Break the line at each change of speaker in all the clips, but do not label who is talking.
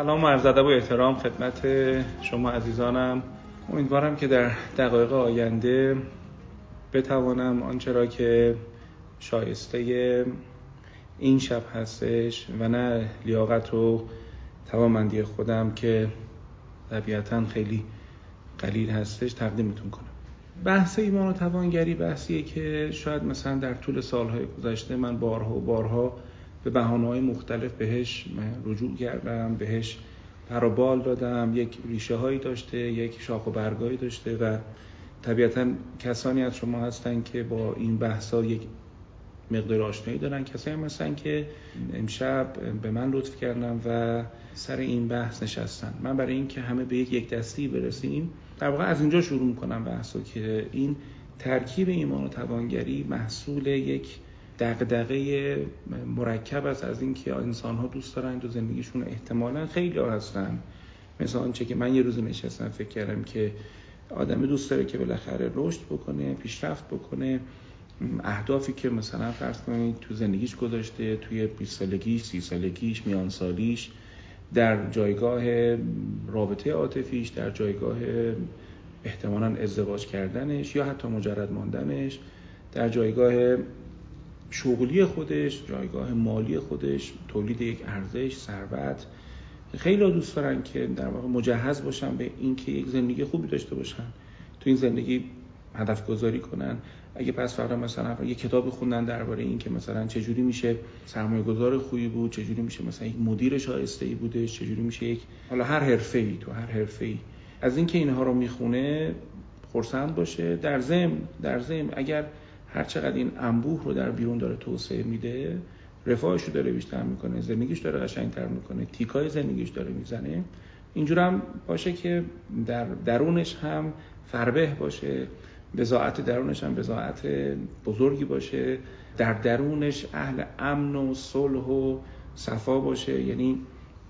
سلام و عرض ادب و احترام خدمت شما عزیزانم. امیدوارم که در دقایق آینده بتوانم آنچه را که شایسته این شب هستش و نه لیاقت و توانمندی خودم که طبیعتا خیلی قلیل هستش تقدیمتون کنم. بحث ایمان و توانگری بحثیه که شاید مثلا در طول سالهای گذشته من بارها و بارها به بحانه های مختلف بهش رجوع کردم بهش پرابال دادم یک ریشه هایی داشته یک شاخ و برگایی داشته و طبیعتا کسانی از شما هستن که با این بحث ها یک مقدار آشنایی دارن. کسایی هم هستن که امشب به من لطف کردن و سر این بحث نشستن. من برای اینکه همه به یک دستی برسیم در واقع از اینجا شروع می‌کنم بحثو که این ترکیب ایمان و توانگری محصول یک دغدغه مرکب است از اینکه انسان ها دوست دارن تو زندگیشون احتمالا خیلی ها هستن. مثل آنچه که من یه روز نشستم فکر کردم که آدم دوست داره که بالاخره رشد بکنه پیشرفت بکنه. اهدافی که مثلا فرض کنید تو زندگیش گذاشته توی 20 سالگیش 30 سالگیش میان سالیش در جایگاه رابطه عاطفیش در جایگاه احتمالا ازدواج کردنش یا حتی مجرد ماندنش در جایگاه شغلی خودش جایگاه مالی خودش تولید یک ارزش ثروت. خیلی دوست دارن که در واقع مجهز باشن به اینکه یک زندگی خوبی داشته باشن تو این زندگی هدف گذاری کنن. اگه پس فردا مثلا یه کتاب خوندن درباره این که مثلا چجوری میشه سرمایه گذار خوبی بود چجوری میشه مثلا یک مدیر شایسته ای بوده چجوری میشه یک حالا هر حرفه ای تو هر حرفه ای از اینکه اینها رو می‌خونه خرسند باشه. در ضمن در ضمن اگر هر چقدر این انبوه رو در بیرون داره توسعه میده رفاهش رو داره بیشتر می‌کنه زندگیش داره قشنگتر می‌کنه تیکای زندگیش داره می‌زنه. اینجور هم باشه که در درونش هم فربه باشه بزاعت درونش هم بزاعت بزرگی باشه در درونش اهل امن و صلح و صفا باشه. یعنی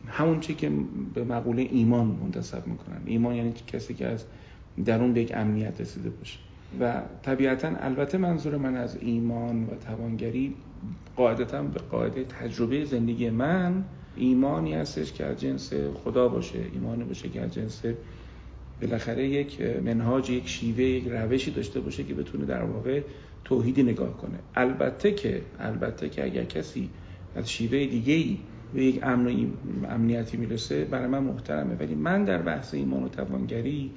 همون چی که به مقوله ایمان منتصب می‌کنن. ایمان یعنی کسی که از درون به یک امنیت رسیده باشه. و طبیعتا البته منظور من از ایمان و توانگری قاعدتا به قاعده تجربه زندگی من ایمانی هستش که از جنس خدا باشه ایمانی باشه که از جنس بالاخره یک منهاج یک شیوه یک روشی داشته باشه که بتونه در واقع توحیدی نگاه کنه. البته که البته که اگر کسی از شیوه دیگه ای به یک امن امنیتی می‌رسه برای من محترمه. ولی من در بحث ایمان و توانگری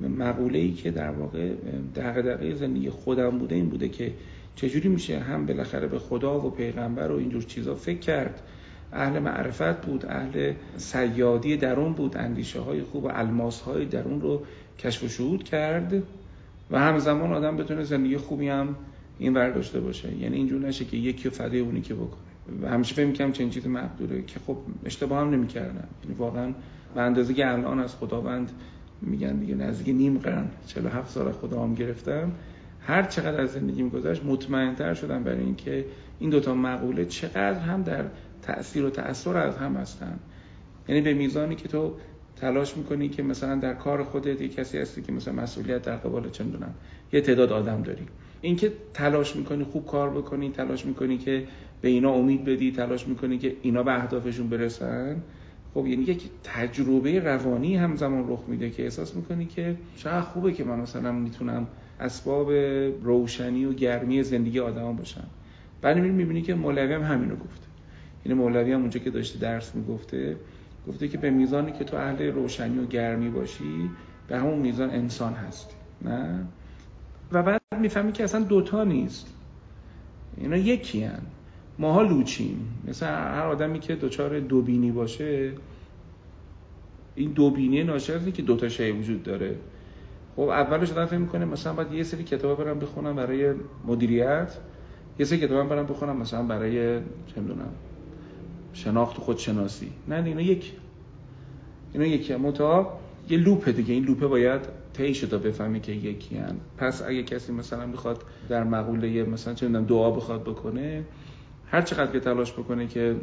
مقوله ای که در واقع دغدغه زندگی خودم بوده این بوده که چجوری میشه هم بالاخره به خدا و پیغمبر و اینجور چیزا فکر کرد. اهل معرفت بود اهل سیادی درون بود اندیشه های خوب و الماس های درون رو کشف و شهود کرد و همزمان آدم بتونه زندگی خوبی هم این ور داشته باشه. یعنی اینجور نشه که یکی فدای اونی که بکنه. و همیشه فکر می‌کنم چنین چیز مقدوره که خب اشتباه هم نمی‌کردم. یعنی واقعا به اندازه که الان از خداوند میگن دیگه نزدیک نیم قرن 47 سال هم گرفتم. هر چقدر از زندگی گذشت مطمئنتر شدم برای اینکه این دوتا مقوله چقدر هم در تأثیر و تأثیر از هم هستن. یعنی به میزانی که تو تلاش می‌کنی که مثلا در کار خودت یه کسی هستی که مثلا مسئولیت در قبال چه می‌دونم یه تعداد آدم داری. اینکه تلاش می‌کنی خوب کار بکنی تلاش می‌کنی که به اینا امید بدی تلاش می‌کنی که اینا به اهدافشون برسن خب یعنی یک تجربه روانی همزمان رخ میده که احساس می‌کنی که چقدر خوبه که من مثلا می‌تونم اسباب روشنی و گرمی زندگی آدما باشم. بعد می‌بینی که مولوی هم همینو گفته. یعنی مولوی هم اونجا که داشته درس می‌گفته گفته که به میزانی که تو اهل روشنی و گرمی باشی به همون میزان انسان هستی. نه؟ و بعد می‌فهمی که اصلا دوتا نیست. اینا یکی هن. ماها لوچیم. مثل هر آدمی که دچار دوبینی باشه این دوبینی ناشی از که دوتا شی وجود داره. خب اولش آدم فکر می‌کنه مثلا باید یه سری کتاب برم بخونم برای مدیریت یه سری کتاب برم بخونم مثلا برای چه می‌دونم شناخت خودشناسی. نه اینا یک. اینا یکی. متا یه لوپه دیگه. این لوپه باید طی تا بفهمی که یکی هن. پس اگه کسی مثلا می‌خواد در مقوله مثلا چه دعا بخواد بکنه هر چقدر که تلاش بکنه که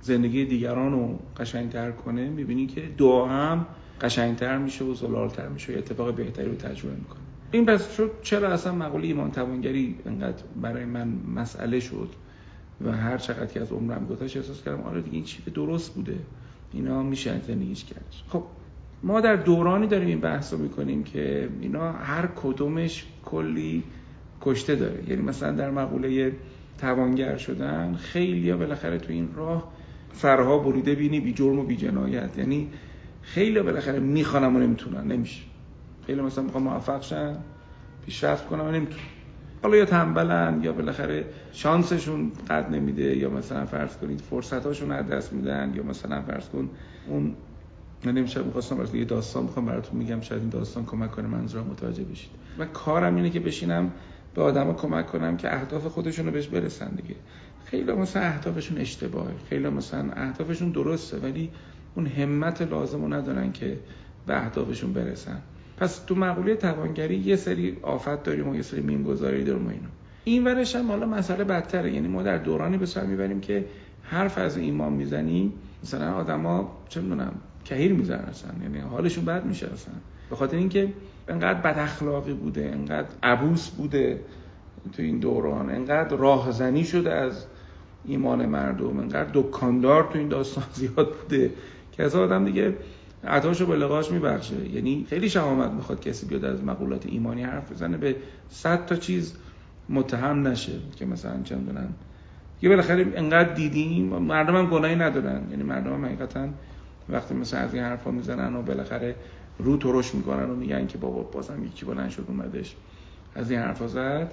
زندگی دیگران رو قشنگتر کنه می‌بینی که دعا هم قشنگتر میشه و زلالتر میشه و اتفاق بهتری رو تجربه می‌کنه. این پس شد چرا اصلا مقوله ایمان توانگری انقدر برای من مسئله شد و هر چقدر که از عمرم گذشت احساس کردم آره دیگه این چیز درست بوده. اینا میشه زندگیش کردش خب ما در دورانی داریم این بحث رو می‌کنیم که اینا هر کدومش کلی کشته داره. یعنی مثلا در مقوله توانگر شدن خیلی ها بالاخره تو این راه سرها بریده بینی بی جرم و بی جنایت. یعنی خیلی بالاخره می‌خوانم و نمی‌تونن نمیشه. خیلی مثلا می‌خوام موفق شن پیشرفت کنم و نمی‌تونن. حالا یا تنبلن یا بالاخره شانسشون قد نمیده یا مثلا فرض کنید فرصتاشون از دست میدن یا مثلا فرض کن اون من امشب می‌خواستم یه داستان می‌خوام براتون میگم شاید این داستان کمک کنه منظورم متوجه بشید. و کارم اینه که بشینم به آدما کمک کنم که اهداف خودشون رو بهش برسن دیگه. خیلی مثلا اهدافشون اشتباهه. خیلی مثلا اهدافشون درسته ولی اون همت لازم رو ندارن که به اهدافشون برسن. پس تو مقوله توانگری یه سری آفت داریم و یه سری میمگذاری داریم و اینو. این ورش هم حالا مسئله بدتره. یعنی ما در دورانی به سر می‌بریم که حرف از ایمان می‌زنیم. مثلا آدما چه می‌دونم کهیر می‌زنن اصلا. یعنی حالشون بد میشه اصلا. به خاطر اینکه انقدر بد اخلاقی بوده انقدر عبوس بوده تو این دوران انقدر راهزنی شده از ایمان مردم انقدر دکاندار تو این داستان زیاد بوده که از آدم دیگه عطاشو به لقاش میبخشه. یعنی خیلی شهامت می‌خواد کسی بیاد از مقولات ایمانی حرف بزنه به صد تا چیز متهم نشه که مثلا چه می‌دونن یه بالاخره انقدر دیدیم مردم هم گناهی ندارن. یعنی مردم هم وقتی مثلا از این حرفا می‌زنن و بالاخره رو ترش می‌کنن و میگن که بابا بازم یکی بلند شد اومدش. از این حرفا زد.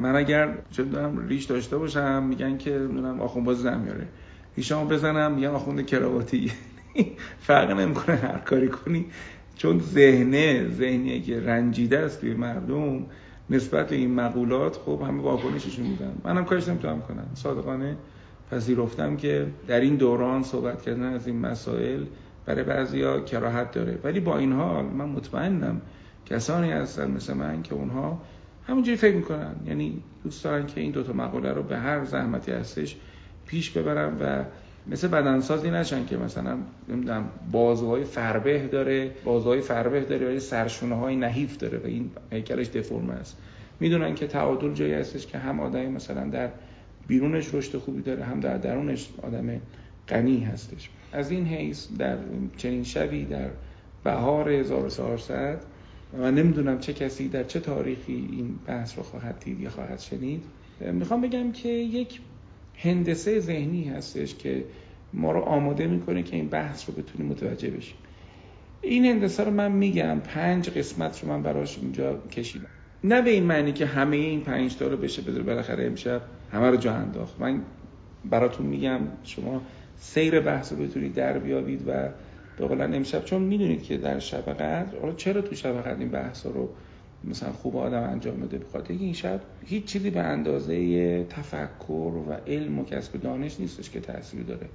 من اگر چه ریش داشته باشم میگن که نمی‌دونم آخوند باز زن میاره. ریشامو بزنم میگن آخوند کراواتی. فرق نمی‌کنه هر کاری کنی. چون ذهنه ذهنیه که رنجیده است توی مردم. نسبت به این مقولات خب همه واکنششون میدن. منم کارش نمی‌تونم کنم. صادقانه پذیرفتم که در این دوران صحبت کردن از این مسائل برای بعضیا کراهت داره. ولی با این حال من مطمئنم کسانی هستن مثل من که اونها همونجوری فکر می‌کنن. یعنی دوست دارن که این دوتا مقوله رو به هر زحمتی هستش پیش ببرن و مثل بدنسازی نشن که مثلا نمی‌دونم بازوهای فربه داره بازوهای فربه داره ولی سرشونه های نحیف داره و این هیکلش دفرمه است. می‌دونن که تعادل جایی هستش که هم آدمی مثلا در بیرونش رشد خوبی داره هم در درونش آدم غنی هستش. از این حیث در چنین شبی در بهار 1400 و نمی‌دونم چه کسی در چه تاریخی این بحث رو خواهد دید یا خواهد شنید. می‌خوام بگم که یک هندسه ذهنی هستش که ما رو آماده می‌کنه که این بحث رو بتونیم متوجه بشیم. این هندسه رو من میگم پنج قسمت رو من براش اینجا کشیدم. نه به این معنی که همه این پنج تا رو بشه بذاره بالاخره امشب همه رو جا انداخت. من براتون میگم شما سیر بحث رو بتونید در بیابید و به قولن امشب چون می‌دونید که در شب قدر حالا چرا تو شب قدر این بحث رو مثلا خوب آدم انجام بده؟ بخاطر این شب هیچ چیزی به اندازه تفکر و علم و کسب دانش نیستش که تاثیر داره.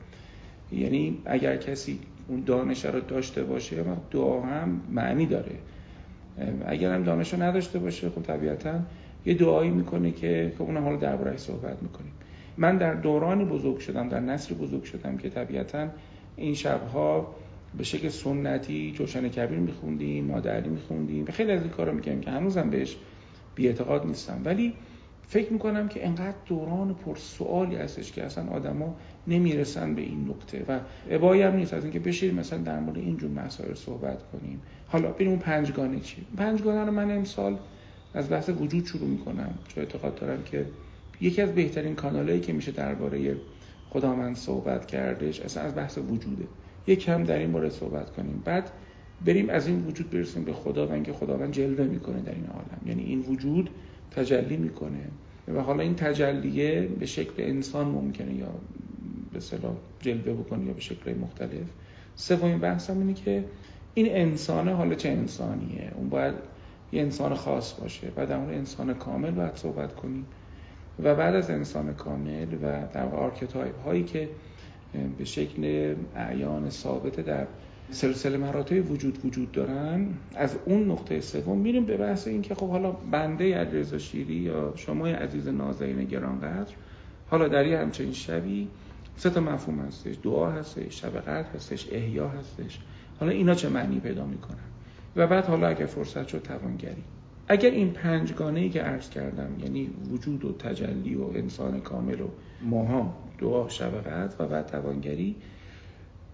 یعنی اگر کسی اون دانش رو داشته باشه دعا هم معنی داره. اگر هم دانش رو نداشته باشه خب طبیعتا یه دعایی می‌کنه که خب اون حالا دربارهش صحبت می‌کنیم. من در دورانی بزرگ شدم در نسل بزرگ شدم که طبیعتا این شبها به شکل سنتی جوشن کبیر میخوندیم مادری میخوندیم خیلی از این کارا می‌کنیم که هنوزم بهش بیاعتقاد نیستم. ولی فکر می‌کنم که انقدر دوران پر سوالی هستش که اصلا آدما نمی‌رسن به این نقطه و ابایی هم نیست. از اینکه بشیم مثلا در مورد اینجور مسائل صحبت کنیم. حالا بریم اون پنجگانه چی؟ پنجگانه رو من امسال از بحث وجود شروع می‌کنم. چون اعتقاد دارم که یکی از بهترین کانالایی که میشه درباره خداوند صحبت کردش اصلا از بحث وجوده. یک کم در این مورد صحبت کنیم. بعد بریم از این وجود برسیم به خدا و اینکه خداوند جلوه می‌کنه در این عالم. یعنی این وجود تجلی می‌کنه. و حالا این تجلیه به شکل انسان ممکنه یا به اصطلاح جلوه بکنه یا به شکل مختلف. سومین بحث هم اینه که این انسانه حالا چه انسانیه؟ اون باید یه انسان خاص باشه. بعد در انسان کامل باید صحبت کنیم. و بعد از انسان کامل و در archetype هایی که به شکل اعیان ثابته در سلسله مراتب وجود وجود دارن از اون نقطه سوم میریم به بحث این که خب حالا بنده علیرضا شیری یا شما عزیز نازنین گرانقدر حالا در یه همچین شبی سه تا مفهوم هستش دعا هستش شب قدر هستش احیا هستش. حالا اینا چه معنی پیدا می‌کنن؟ و بعد حالا اگه فرصت شد توانگری. اگر این پنجگانه ای که عرض کردم یعنی وجود و تجلی و انسان کامل و ماها دعا شب و بعد توانگری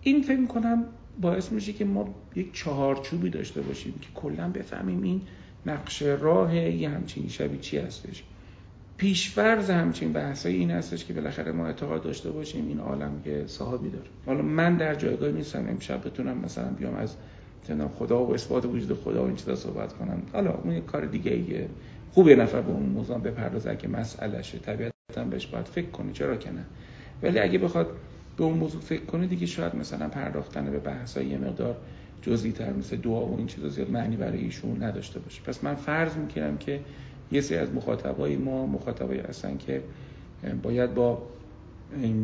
این فکر کنم باعث میشه که ما یک چهارچوبی داشته باشیم که کلا بفهمیم این نقش راه یه همچین شبی چی هستش. پیشفرز همچین بحثای این هستش که بالاخره ما اعتقاد داشته باشیم این عالم که صاحبی داره. حالا من در جایگاه نیستم امشب بتونم مثلا بیام از خدا و اثبات وجود خدا و این چیزا صحبت کنم حالا اون یک کار دیگه ایه. خوب یه نفر به اون موضوع بپردازه که مسئلهشه. طبیعتا بهش باید فکر کنه چرا که نه؟ ولی اگه بخواد به اون موضوع فکر کنه دیگه شاید مثلا پرداختن به بحثای یه مقدار جزئی تر مثل دعا و این چیزا زیاد معنی برای ایشون نداشته باشه. پس من فرض می‌کنم که یه سری از مخاطبای ما مخاطبای هستن که باید با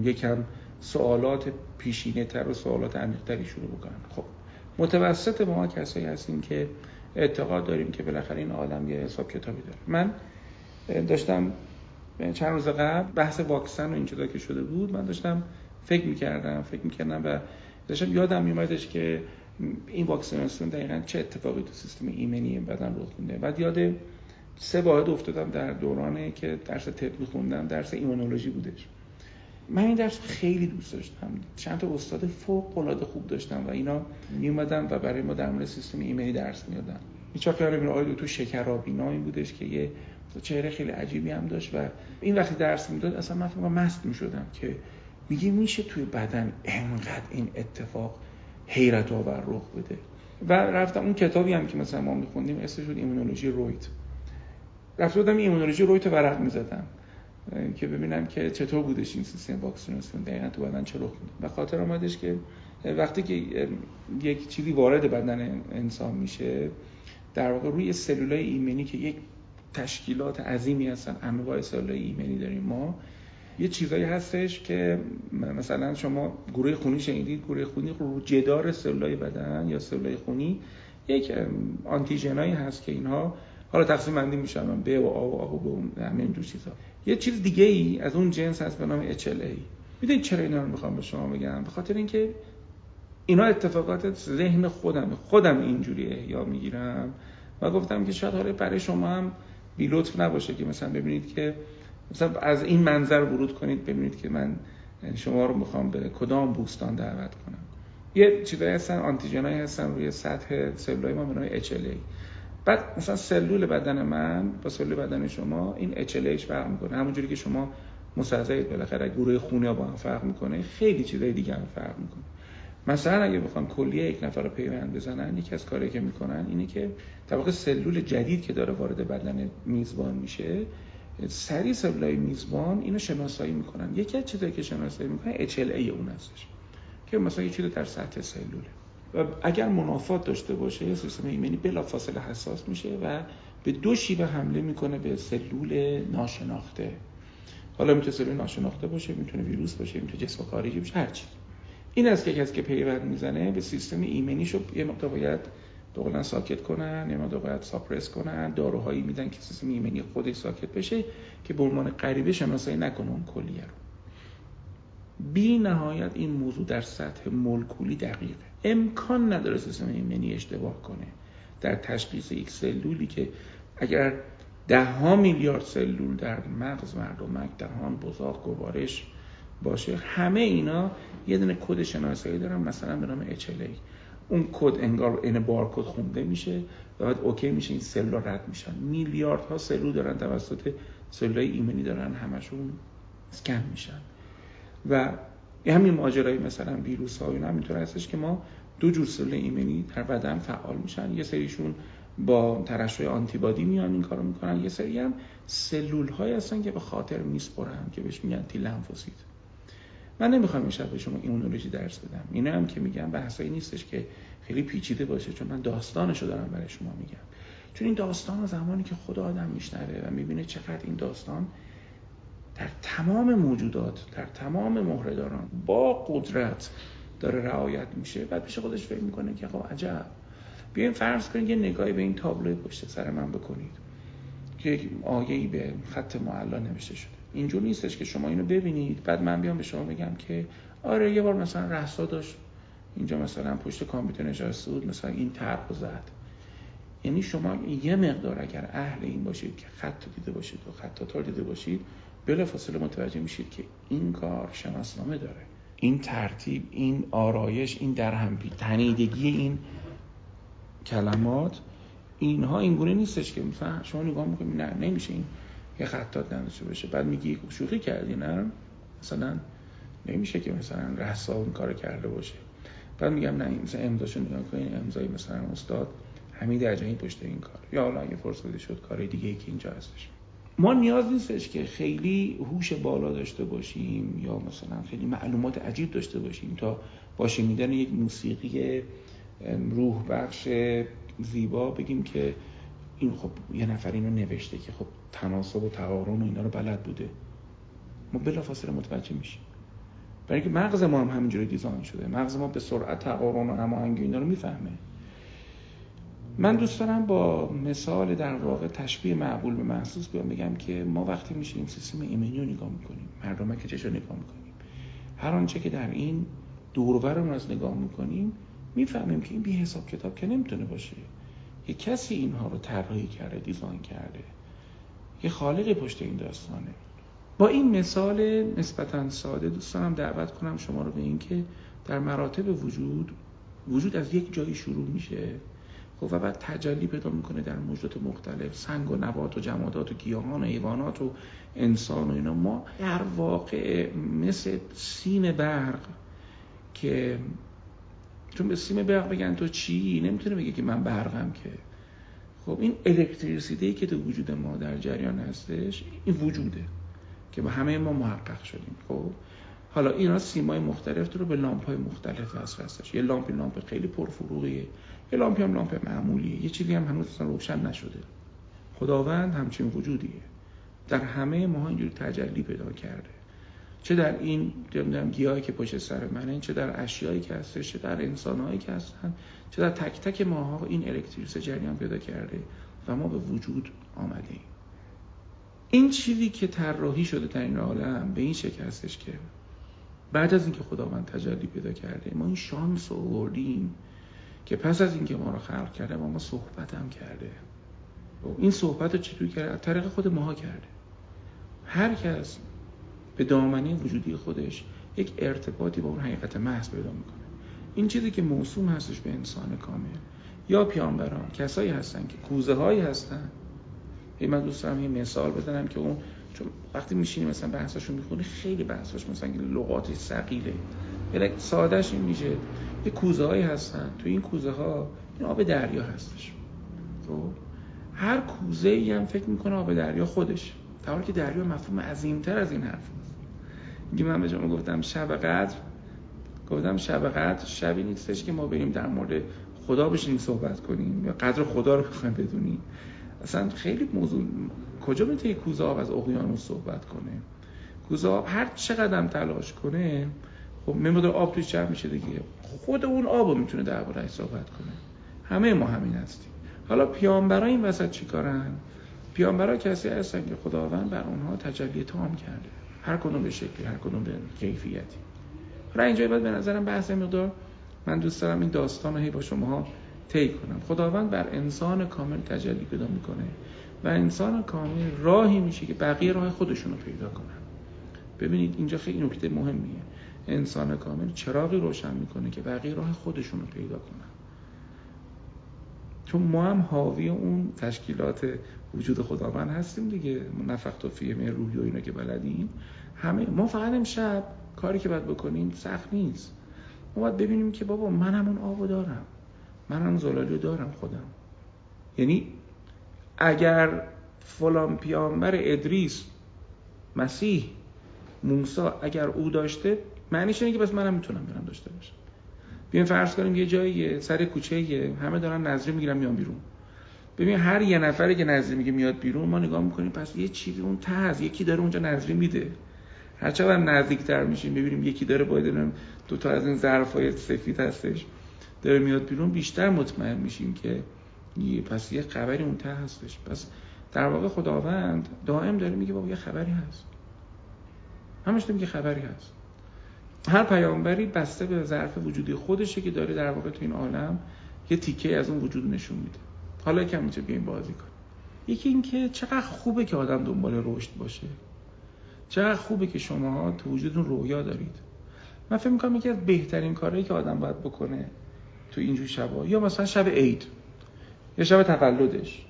یکم سوالات پیشینه تر و سوالات عمیق شروع بکنن. خب متوسط ما کسایی هستیم که اعتقاد داریم که بالاخره این عالم یه حساب کتابی داره. من داشتم چند روز قبل بحث واکسن و این چیزا که شده بود من داشتم فکر می‌کردم فکر می‌کردم و داشتم یادم میومدش که این واکسیناسیون دقیقا چه اتفاقی تو سیستم ایمنی بدن رخ میده. بعد یاد سه واحد افتادم در دورانی که درس طب میخوندم درس ایمونولوژی بودش. من این درس خیلی دوست داشتم. چند تا استاد فوق العاده خوب داشتم و اینا میومدن و برای ما در مورد سیستم ایمنی درس می‌دادن. هیچ وقت یادم آقای تو شکرابینا این بودش که یه چهره خیلی عجیبی هم داشت و این وقتی درس می‌داد اصلا من فکر مست می‌شدم که میگه میشه توی بدن انقدر این اتفاق حیرت آور رخ بده. و رفتم اون کتابی هم که مثلا ما میخوندیم اسمش بود ایمونولوژی رویت. رفته بودم ایمونولوژی رویت ورق می‌زدم. که ببینم که چطور بودش این سیستم واکسیناسیون. دقیقا تو بدن چه رخ و خاطر آمدش که وقتی که یک چیزی وارد بدن انسان میشه در واقع روی سلولای ایمنی که یک تشکیلات عظیمی هستن انواع سلولای ایمنی داریم ما یه چیزایی هستش که مثلا شما گروه خونی شنیدید. گروه خونی رو جدار سلولای بدن یا سلولای خونی یک آنتیژنایی هست که اینها حالا تقسیم بندی میشن به و آ و آ و همین جور چیزا. یه چیز دیگه ای از اون جنس هست به نام HLA می‌دونید چرا اینا رو می‌خوام به شما بگم؟ به خاطر اینکه اینا اتفاقات ذهن خودم خودم اینجوری احیا می‌گیرم. و گفتم که شاید حالا برای شما هم بی لطف نباشه که مثلا ببینید که مثلا از این منظر ورود کنید ببینید که من شما رو می‌خوام به کدام بوستان دعوت کنم. یه چیزایی هستن آنتیژنایی هستن روی سطح سلولای ما به نام HLA بعد مثلا سلول بدن من با سلول بدن شما این HLAش فرق می‌کنه. همونجوری که شما مستعضید بالاخره گروه خونی با هم فرق می‌کنه خیلی چیزای دیگه هم فرق می‌کنه. مثلا اگه بخوام کلیه یک نفر رو پیوند بزنن یکی از کاری که می‌کنن اینه که واقع سلول جدید که داره وارد بدن میزبان میشه سری سلولای میزبان اینو شناسایی می‌کنن. یکی از چیزایی که شناسایی می‌کنن HLA اون هستش که مثلا یه چیزی در سطح سلوله. و اگر منافات داشته باشه سیستم ایمنی بلافاصله حساس میشه و به دو شیوه حمله می‌کنه به سلول ناشناخته. حالا می‌تونه سلول ناشناخته باشه می‌تونه ویروس باشه می‌تونه جسم خارجی باشه هر چی. این است که کسی که پیوند می‌زنه به سیستم ایمنیشو یه مقدار باید ساکت کنن یه مقدار باید ساپرس کنن داروهایی میدن که سیستم ایمنی خودش ساکت بشه که به عنوان غریبه شناسایی نکنه اون کلیه رو. بی نهایت این موضوع در سطح مولکولی دقیقه. امکان نداره سیستم ایمنی اشتباه کنه. در تشخیص یک سلولی که اگر ده ها میلیارد سلول در مغز مردمک دهان بزاق گوارش باشه همه اینا یه دونه کد شناسایی دارن مثلا به نام HLA اون کد انگار این بارکد خونده میشه و بعد اوکی میشه این سلول رد میشن. میلیاردها سلول دارن توسط سلولای ایمنی دارن همشون اسکن میشن. و همین ماجرای مثلا ویروس ها اینا همینطور هستش که ما دو جور سلول ایمنی در بدن فعال میشن. یه سریشون با ترشح آنتیبادی میان این کارو می‌کنن. یه سری هم سلول های هستن که به خاطر میسپرن که بهش میگن تی لنفوسیت من نمی‌خوام این شب به شما ایمونولوژی درس بدم. اینا هم که میگم بحثایی نیستش که خیلی پیچیده باشه چون من داستانشو دارم برای شما میگم. چون این داستان زمانی که خدا آدم میشنوه و می‌بینه چقدر این داستان در تمام موجودات در تمام مهرهداران با قدرت داره رعایت میشه بعد پیش خودش فکر می‌کنه که خب عجب. بیاین فرض کنید یه نگاهی به این تابلوی پشت سر من بکنید. که یک آیه‌ای به خط معلا نوشته شده. اینجور نیستش که شما اینو ببینید بعد من بیام به شما بگم که آره یه بار مثلا رسا داشت. اینجا مثلا پشت کامپیوتر نشسته بود مثلا این طرح زد. یعنی شما یه مقدار اگر اهل این باشید که خط دیده باشید و خطات دیده باشید بلا فاصله متوجه میشید که این کار شناسنامه داره. این ترتیب این آرایش این درهم تنیدگی این کلمات اینها اینگونه نیستش که مثلا شما نگاه می‌کنید نه نمیشه این یه خطات نداشته باشه بعد میگی شوخی کردی نه؟ مثلا نمیشه که مثلا رسا این کار کرده باشه. بعد میگم نه مثلا امضاشو نگاه کنین امضای مثلا استاد حمید عجمی پشت این کار. یا حالا اگه فرصتی شد کار دیگه ای که اینجا هستش. ما نیاز نیستش که خیلی هوش بالا داشته باشیم یا مثلا خیلی معلومات عجیب داشته باشیم تا با شنیدن یک موسیقی روح بخش زیبا بگیم که این خب یه نفر اینو نوشته که خب تناسب و تقارن و اینا رو بلد بوده. ما بلافاصله متوجه میشیم. برای اینکه مغز ما هم همینجوری دیزاین شده. مغز ما به سرعت تقارن و هماهنگی اینا رو می‌فهمه. من دوست دارم با مثال در واقع تشبیه معقول به محسوس بیام. بگم که ما وقتی میشیم سیستم ایمنی رو نگاه می‌کنیم مردم کشش رو نگاه می‌کنیم. هر آنچه که در این دورور رو از نگاه می‌کنیم می‌فهمیم که این بی حساب کتاب که نمی‌تونه باشه. یه کسی اینها رو طراحی کرده دیزاین کرده. یه خالقی پشت این داستانه. با این مثال نسبتا ساده دوست دارم دعوت کنم شما رو به اینکه در مراتب وجود وجود از یک جایی شروع میشه. خب و بعد تجلی پیدا می‌کنه در موجودات مختلف سنگ و نبات و جمادات و گیاهان و حیوانات و انسان و اینا. ما در واقع مثل سیم برق که چون به سیم برق بگن تو چی؟ نمی‌تونه بگه که من برقم که. خب این الکتریسیته که تو وجود ما در جریان هستش این وجوده که با همه ما محقق شدیم. خب حالا اینا سیمای مختلف رو به لامپ های مختلف هستش. یه لامپی لامپ خیلی پرفروغیه. یه لامپی هم لامپ معمولیه. یه چیزی هم هنوز روشن نشده. خداوند همچین وجودیه. در همه ما اینجوری تجلی پیدا کرده. چه در این گیاهی که پشت سر منه چه در اشیایی که هستش چه در انسانهایی که هستن چه در تک تک ماها این الکتریس جریان پیدا کرده و ما به وجود آمده ایم این چیزی که طراحی شده در این عالم به این شکل که بعد از اینکه خداوند تجلی پیدا کرده ما این شانس آوردیم. که پس از اینکه ما رو خلق کرده ما ما صحبت هم کرده این صحبت رو چطور کرده؟ از طریق خود ماها کرده. هر کس به دامنه وجودی خودش یک ارتباطی با اون حقیقت محض پیدا می‌کنه. این چیزی که موسوم هستش به انسان کامل. یا پیامبران کسایی هستن که کوزه هایی هستن من دوست دارم یه مثال بزنم که اون چون وقتی میشینی مثلا بحثاشو می‌خونی خیلی بحثاش مثلا لغاتی ثقیله. یعنی سادهش این میشه یه کوزه هایی هستن. تو این کوزه ها این آب دریا هستش. خب؟ هر کوزه ای هم فکر می‌کنه آب دریا خودش. در که دریا مفهوم عظیمتر از این حرف هست. میگه من به شما گفتم شب قدر. گفتم شب قدر شبی نیستش که ما بریم در مورد خدا بشینیم صحبت کنیم. یا قدر خدا رو بخوایم بدونیم. اصلا خیلی موضوع کجا می‌تونه کوزه آب از اقیانوس صحبت کنه؟ کوزه آب هر چقدر تلاش کنه خب مقدار آب توش جمع میشه دیگه. خود اون آب رو می‌تونه درباره‌اش صحبت کنه. همه ما همین هستیم. حالا پیامبرا این وسط چیکارن پیامبرا کسی هستن که خداوند بر اونها تجلی تام کرده. هر کدوم به شکلی هر کدوم به کیفیتی. حالا اینجا باید به نظرم بحث مقدار من دوست دارم این داستان رو هی با شما طی کنم. خداوند بر انسان کامل تجلی پیدا می‌کنه و انسان کامل راهی میشه که بقیه راه خودشون رو پیدا کنن. ببینید اینجا خیلی نکته مهمیه. انسان کامل چراغی روشن می‌کنه که بقیه راه خودشون رو پیدا کنن. چون ما هم حاوی اون تشکیلات وجود خداوند هستیم دیگه. نفخت و فیه روحی و اینا که بلدیم. همه ما فقط امشب کاری که باید بکنیم سخت نیست. ما باید ببینیم که بابا من همون آبو دارم. من هم زلالی دارم خودم. یعنی اگر فلان پیامبر ادریس مسیح موسی اگر او داشته معنیش اینه که بس منم می‌تونم برم داشته باشم. بیاین فرض کنیم یه جایی سر کوچه همه دارن نظری می‌گیرن میان بیرون. ببین هر یه نفری که نظری میگه میاد بیرون ما نگاه می‌کنیم پس یه چیزی اون ته از یکی داره اونجا نظری میده. هر چقدر نزدیکتر میشیم ببینیم یکی داره باید دو تا از این ظرفای سفید هستش داره میاد بیرون. بیشتر مطمئن میشیم که پس یه خبری اون ته هستش. پس در واقع خداوند دائم داره میگه بابا یه خبری هست. همش میگه خبری هست. هر پیامبری بسته به ظرف وجودی خودشه که داره در واقع تو این عالم یه تیکه از اون وجود نشون میده. حالا کم میشه بیایم بازی کنیم. یکی اینکه چقدر خوبه که آدم دنبال رشد باشه. چقدر خوبه که شما تو وجودتون رویا دارید. من فکر می‌کنم یکی از بهترین کارهایی که آدم باید بکنه تو اینجور شبا یا مثلا شب عید یا شب تولدش.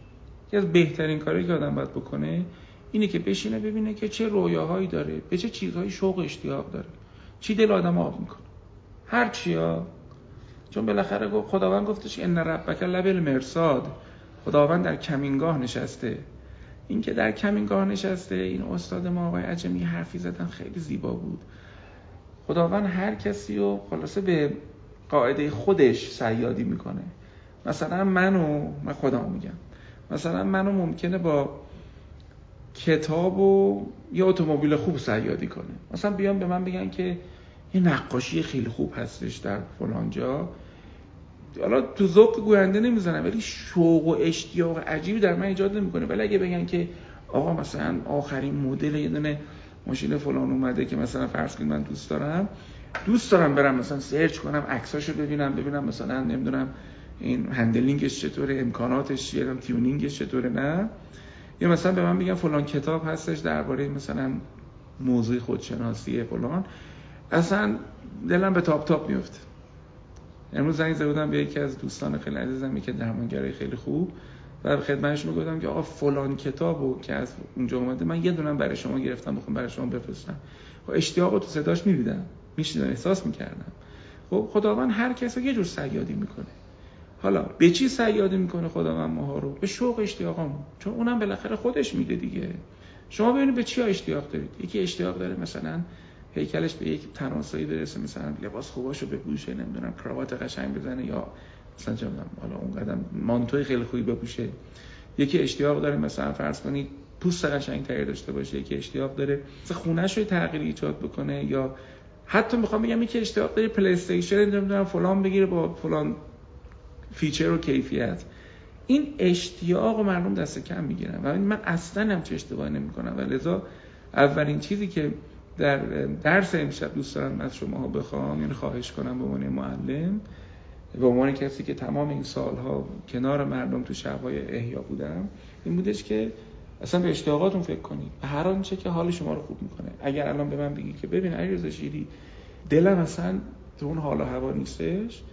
یکی از بهترین کارهایی که آدم باید بکنه اینه که بشینه ببینه که چه رویاهایی داره به چه چیزهایی شوق اشتیاق داره. چی دل آدم آب می‌کنه؟ هر چیا چون بالاخره خداوند گفتش ان ربک لبل مرصاد خداوند در کمینگاه نشسته. این که در کمینگاه نشسته این استاد ما آقای عجمی حرفی زدن خیلی زیبا بود. خداوند هر کسی رو خلاصه به قاعده خودش سیادی می‌کنه. مثلا منو من خودم میگم. مثلا منو ممکنه با کتاب و یه اتومبیل خوب سیادی کنه. مثلا بیان به من بگن که یه نقاشی خیلی خوب هستش در فلان جا. حالا تو ذوق گوینده نمی‌زنم ولی شوق و اشتیاق عجیبی در من ایجاد نمی‌کنه. ولی اگه بگن که آقا مثلا آخرین مدل یه دونه ماشین فلان اومده که مثلا فرض کنید من دوست دارم دوست دارم برم مثلا سرچ کنم عکساشو ببینم ببینم مثلا نمی‌دونم این handling ش چطوره امکاناتش چیه tuning ش چطوره نه. یا مثلا به من میگن فلان کتاب هستش درباره مثلا موضوع خودشناسی فلان اصلا دلم به تاپ تاپ میفته امروز زنگ زدم به یکی از دوستان خیلی عزیزم که درمانگرای خیلی خوب و خدمتش می‌گفتم که آقا فلان کتابو که از اونجا اومده من یه دونم برای شما گرفتم بخوام برای شما بفرستم. خب اشتیاق تو صداش می‌دیدم میشنیدم احساس می‌کردم. خب خداوند هر کس یه جور سیادی می‌کنه. حالا به چی سیادی می‌کنه خداوند ماها رو؟ به شوق اشتیاقمون چون اونم بالاخره خودش میده دیگه. شما ببینید به چی اشتیاق دارید. یکی اشتیاق داره مثلا هیکلش به یک تناسایی برسه مثلا لباس خوباشو بپوشه نمی‌دونم کراوات قشنگ بزنه یا مثلا چه حالا اون قدم مانتوی خیلی خوبی بپوشه. یکی اشتیاق داره مثلا فرض کنید پوست قشنگ تری داشته باشه یکی اشتیاق داره مثلا خونش رو تغییر ایجاد بکنه یا حتی می‌خوام بگم یکی اشتیاق داره پلی استیشن نمی‌دونم فلان بگیره با فلان feature و کیفیت. این اشتیاق مردم دست کم می‌گیرن و من اصلا همچه اشتباهی نمی‌کنم. و لذا اولین چیزی که در درس امشب دوست دارم از شما بخوام یعنی خواهش کنم به عنوان معلم به عنوان کسی که تمام این سالها کنار مردم تو شبهای احیا بودم این بودش که اصلا به اشتیاقاتون فکر کنید. هر آنچه که حال شما رو خوب می‌کنه. اگر الان به من بگی که ببین علیرضا شیری دلم اصلا تو اون حال و هوا نیستش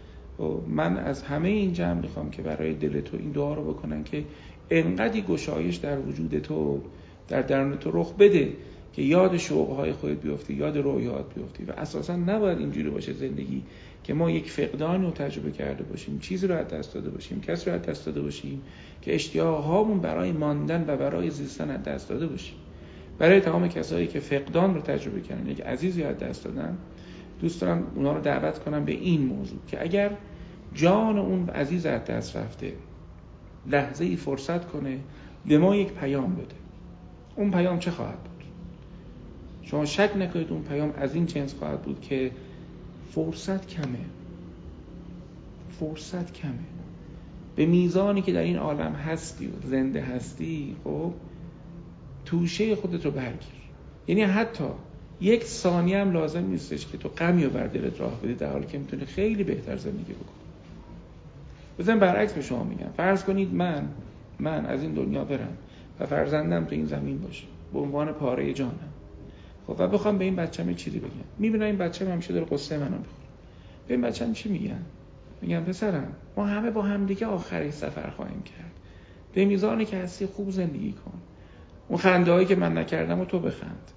من از همه این جمع می‌خوام که برای دل تو این دعا رو بکنن که انقدی گشایش در وجود تو در درون تو رخ بده که یاد شوقهای خودت بیفتی یاد رویات بیفتی و اساسا نباید اینجوری باشه زندگی که ما یک فقدان رو تجربه کرده باشیم چیزی رو از دست داده باشیم کسی رو از دست داده باشیم که اشتیاق برای ماندن و برای زیستن از دست داده باشیم. برای تمام کسایی که فقدان رو تجربه کردن یک عزیزی از دست دادن دوست دارم اونا رو دعوت کنم به این موضوع که اگر جان اون عزیز از دست رفته لحظه ای فرصت کنه به ما یک پیام بده. اون پیام چه خواهد بود؟ شما شک نکنید اون پیام از این جنس خواهد بود که فرصت کمه. فرصت کمه. به میزانی که در این عالم هستی و زنده هستی خب توشه خودت رو برگیر. یعنی حتی یک ثانیه هم لازم نیستش که تو غمی و بر راه بدی در حالی که می‌تونی خیلی بهتر زندگی بکنی. بزن برعکس به شما میگم. فرض کنید من من از این دنیا برم و فرزندم تو این زمین باشه. به عنوان پاره جانم. خب و بخوام به این بچه‌م چیزی بگم. می‌بینم این بچه همیشه داره قصه منو می‌خوره به این بچه‌م چی میگن؟ میگم پسرم ما همه با همدیگه آخرین سفر خواهیم کرد. به میزانی که هستی خوب زندگی کن. اون خنده که من نکردم و تو بخند.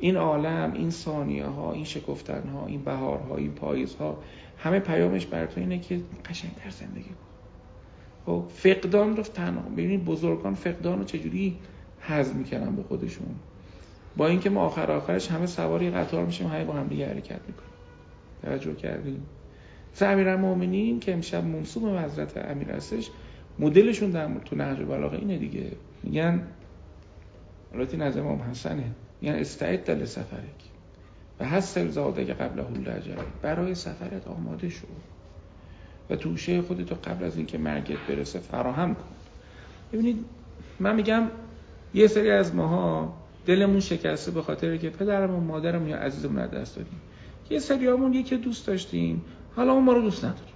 این عالم این ثانیه ها این شکفتن ها این بهار ها این پاییز ها همه پیامش بر تو اینه که در زندگی کن. خب فقدان رو تنها ببینید بزرگان فقدان رو چجوری هضم می‌کنن به خودشون؟ با اینکه ما آخر آخرش همه سواری قطار میشیم همه با هم دیگه حرکت می‌کنیم. توجه کردیم امیرالمومنین که امشب منصوب به حضرت امیر هستش مدلشون در تو نهج بلاغه اینه دیگه. میگن البته نظر امام حسنه. میگن استعد دل سفرک. و هست زاده قبل حول اجل. برای سفرت آماده شو. و توشه خودتو قبل از اینکه مرگت برسه فراهم کن. ببینید من میگم یه سری از ماها دلمون شکسته به خاطر که پدرمون مادرمون یا عزیزمون از دست دادیم. یه سریامون یکی دوست داشتیم. حالا اون ما رو دوست نداره.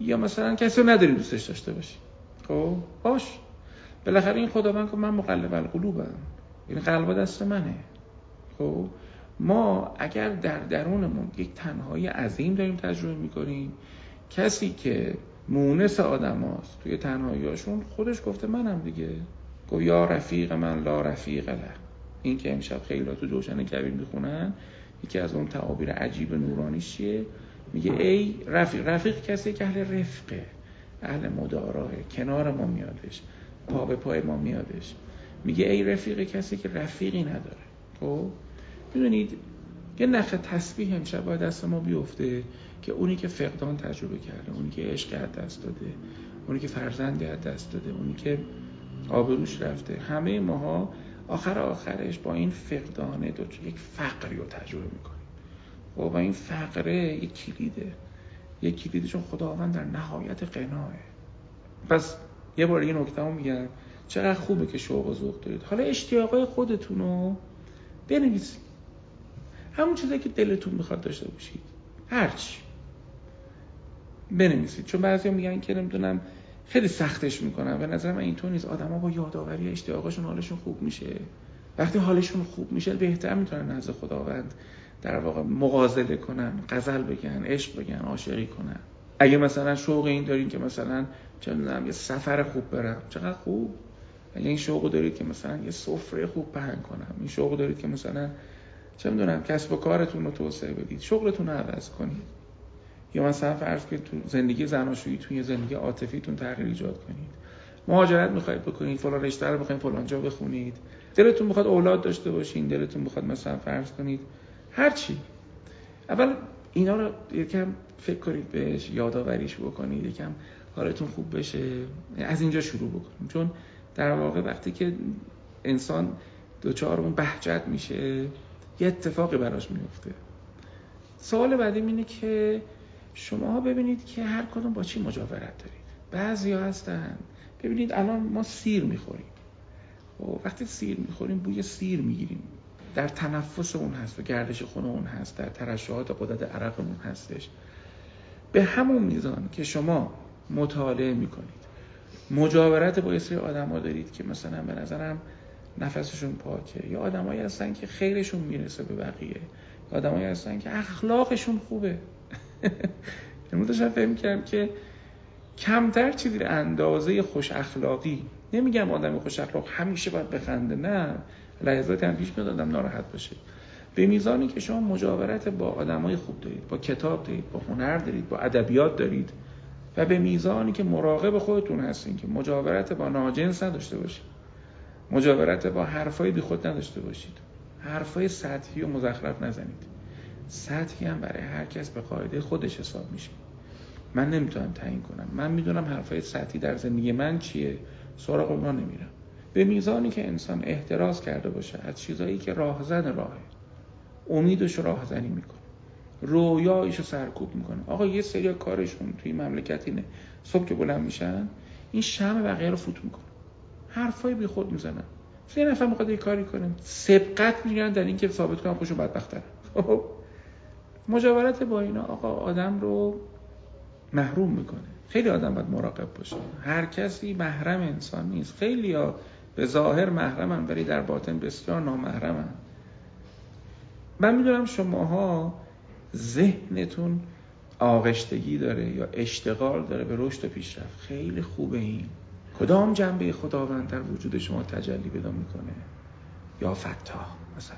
یا مثلا کسی نداری دوستش داشته باشی خب باش. بالاخره این خداوند که من مقلب القلوبم. این قلب دست منه. خب ما اگر در درونمون یک تنهایی عظیم داریم تجربه می‌کنیم کسی که مونس آدم هاست توی تنهاییاشون خودش گفته منم دیگه. گفت یا رفیق من لا رفیق له. این که امشب خیلی تو جوشن کبیر می‌خونن یکی از اون تعابیر عجیب نورانی چیه؟ میگه ای رفیق رفیق کسی که اهل رفقه اهل مداراه کنار ما میادش پا به پای ما میادش. میگه ای رفیق کسی که رفیقی نداره. خب؟ می‌دونید یه نخ تسبیح امشب باید دست ما بیفته که اونی که فقدان تجربه کرده اونی که عشق از دست داده اونی که فرزندی از دست داده اونی که آبروش رفته. همه ماها آخر آخرش با این فقدانه دو یک فقری رو تجربه می‌کنیم. و خب، با این فقره یک کلیده. یک کلیده چون خداوند در نهایت قناه پس یه بار این نکته میگم. چقدر خوبه که شوق و ذوق دارید. حالا اشتیاقای خودتون رو بنویسید همون چیزی که دلتون می‌خواد داشته باشید. هرچی بنویسید. چون بعضی میگن که نمی‌دونم خیلی سختش می‌کنن. به نظر من اینطور نیست. آدما با یادآوری اشتیاقاشون حالشون خوب میشه. وقتی حالشون خوب میشه بهتر می‌تونن نزد خداوند در واقع مغازله کنن غزل بگن عشق بگن عاشقی کنن. اگه مثلا شوق این دارین که مثلا چه یه سفر خوب برم. چقدر خوب. اگه این شوق دارید که مثلا یه سفره خوب پهن کنم این شوق دارید که مثلا چه می‌دونم کسب و کارتون رو توسعه بدید شغلتون رو عوض کنید. یا مثلا فرض کنید تو زندگی زناشویی تو یه زندگی عاطفیتون تغییر ایجاد کنید. مهاجرت می‌خواید بکنید فلان رشته رو می‌خواید فلان جا بخونید. دلتون می‌خواد اولاد داشته باشین دلتون می‌خواد مثلا فرض کنید هر چی. اول اینا رو یکم فکر کنید بهش یادآوریش بکنید یکم حالتون خوب بشه. از اینجا شروع بکنید چون در واقع وقتی که انسان دوچار اون بهجت میشه یه اتفاقی براش میفته. سوال بعدی اینه که شما ببینید که هر کدوم با چی مجاورت دارید. بعضی ها هستن. ببینید الان ما سیر می‌خوریم. و خب، وقتی سیر می‌خوریم بوی سیر می‌گیریم. در تنفس اون هست و گردش خون اون هست. در ترشحات قدرت عرق اون هستش. به همون میزان که شما مطالعه می‌کنید. مجاورت با یه سری آدم ها دارید که مثلا به نظرم نفسشون پاکه. یا آدمایی هستن که خیرشون می‌رسه به بقیه. آدمایی هستن که اخلاقشون خوبه. امروز داشتم فهم کردم که کمتر چیزی اندازه خوش اخلاقی. نمیگم آدم خوش اخلاق همیشه باید بخنده. نه. لحظات هم پیش میاد ناراحت باشه. به میزانی که شما مجاورت با آدمای خوب دارید با کتاب دارید با هنر دارید با ادبیات دارید و به میزانی که مراقب خودتون هستین که مجاورت با ناجنس نداشته باشید. مجاورت با حرفای بی خود نداشته باشید. حرفای سطحی و مزخرف نزنید. سطحی هم برای هر کس به قاعده خودش حساب میشه. من نمی‌تونم تعیین کنم. من می‌دونم حرفای سطحی در زندگی من چیه. سراغ اونا نمیرم. به میزانی که انسان احتراز کرده باشه از چیزایی که راهزن راهه. امیدش راهزنی می‌کنه. رویایش رو سرکوب می‌کنه. آقا یه سری کارشون توی مملکت اینه. صبح که بلند میشن این شم بقیه رو فوت می‌کنه. حرفای بی خود می‌زنن. یه نفر می‌خواد یه کاری کنه. سبقت میگن در اینکه ثابت کنم خوشو بدبختن. خب؟ مجاورت با اینا آقا آدم رو محروم می‌کنه. خیلی آدم باید مراقب باشه. هر کسی محرم انسان نیست. خیلی ها به ظاهر محرمن ولی در باطن بسیار نامحرمن. من می‌دونم شماها ذهنتون آغشتگی داره یا اشتغال داره به رشد و پیشرفت؟ خیلی خوبه این. کدام جنبه خداوند در وجود شما تجلی پیدا می‌کنه؟ یا فتاح مثلا.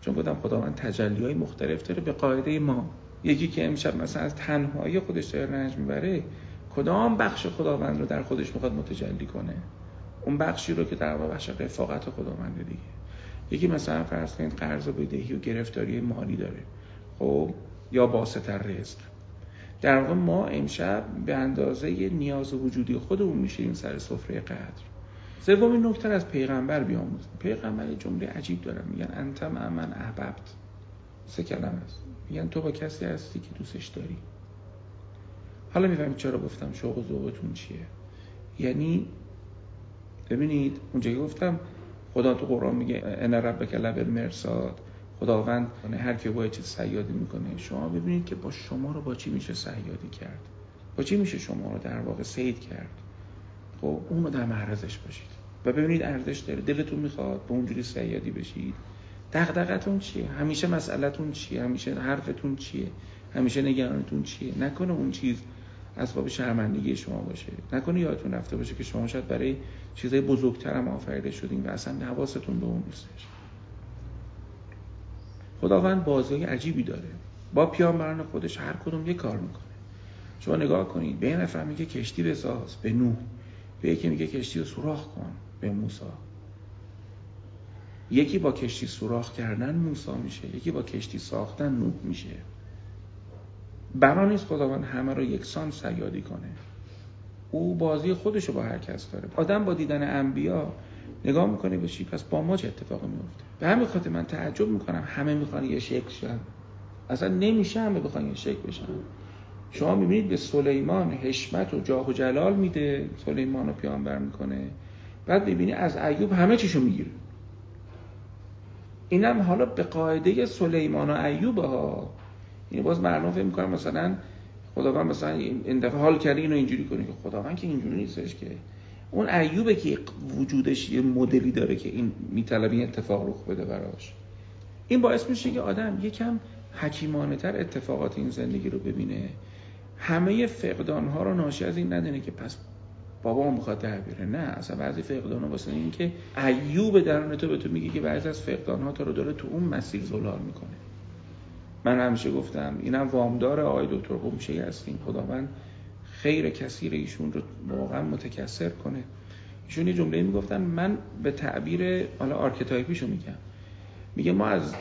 چون گفتم خداوند تجلی های مختلف داره به قاعده ما. یکی که امشب مثلا از تنهایی خودش داره رنج می‌بره کدام بخش خداوند رو در خودش می‌خواد متجلی کنه؟ اون بخشی رو که در واقع بخش رفاقت خداونده دیگه. یکی مثلا فرض کنید قرض و بدهی و گرفتاری مالی داره. خب یا باستر رزق. در واقع ما امشب به اندازه نیاز وجودی خودمون میشیم سر سفره قدر. سومین نکته از پیغمبر بیاموزیم. پیغمبر جمله عجیب دارن میگن انت من احببت. سه کلمه است. میگن تو با کسی هستی که دوستش داری. حالا می‌فهمید چرا گفتم شوق و ذوقتون چیه. یعنی ببینید اونجا گفتم خدا تو قرآن میگه ان ربک لبل مرصاد خداوند هر کی با چیز سیادی می‌کنه. شما ببینید که با شما رو با چی میشه سیادی کرد؟ با چی میشه شما رو در واقع سید کرد؟ خب اون رو در معرضش باشید. و ببینید ارزش داره. دلتون می‌خواد به اونجوری سیادی بشید. دغدغتون چیه؟ همیشه مسئلهتون چیه؟ همیشه حرفتون چیه؟ همیشه نگرانتون چیه؟ نکنه اون چیز اسباب شرمندگی شما باشه. نکنه یادتون رفته باشه که شما شاید برای چیزای بزرگتر هم آفریده شدین و اصلا حواستون به اون نیستش. خداوند بازی عجیبی داره. با پیامبران خودش هر کدوم یه کار می‌کنه. شما نگاه کنید به نفر میگه کشتی بساز به نوح به یکی میگه کشتی رو سوراخ کن به موسی. یکی با کشتی سوراخ کردن موسی میشه یکی با کشتی ساختن نوح میشه. بنا نیست خداوند همه رو یکسان سیادی کنه. او بازی خودشو با هر کس داره. آدم با دیدن انبیا نگاه می‌کنه به چی؟ پس با ما چه اتفاقی میفته به همین خاطر من تعجب می‌کنم همه می‌خوان یه شکل شن. اصلا نمیشه همه بخوان یه شکل بشن. شما می‌بینید به سلیمان حشمت و جاه و جلال میده سلیمان رو پیانبر می‌کنه. بعد می‌بینی از ایوب همه چیشو می‌گیره. اینم حالا به قاعده سلیمان و ایوب ها. این باز مردم فکر می‌کنم مثلا خداوند مثلا این دفعه حال کرده اینو اینجوری کنه. که خداوند که اینجوری نیستش که. اون ایوبه که وجودش یه مدلی داره که این میطلب این اتفاق رخ بده براش. این باعث میشه که آدم یکم حکیمانه تر اتفاقات این زندگی رو ببینه. همه فقدان ها رو ناشی از این ندونه که پس بابا می‌خواد در نه اصلا بعضی فقدان ها واسه این که ایوب درون تو به تو میگه که بعضی از فقدان ها تو رو داره تو اون مسیر زلال می‌کنه. من همیشه گفتم اینم وامدار آقای دکتر قمشه‌ای هستیم. خداوند خیر کثیر ایشون رو واقعا متکثر کنه. ایشون یه جمله می‌گفتن من به تعبیر حالا archetype یشو میگم. میگه ما از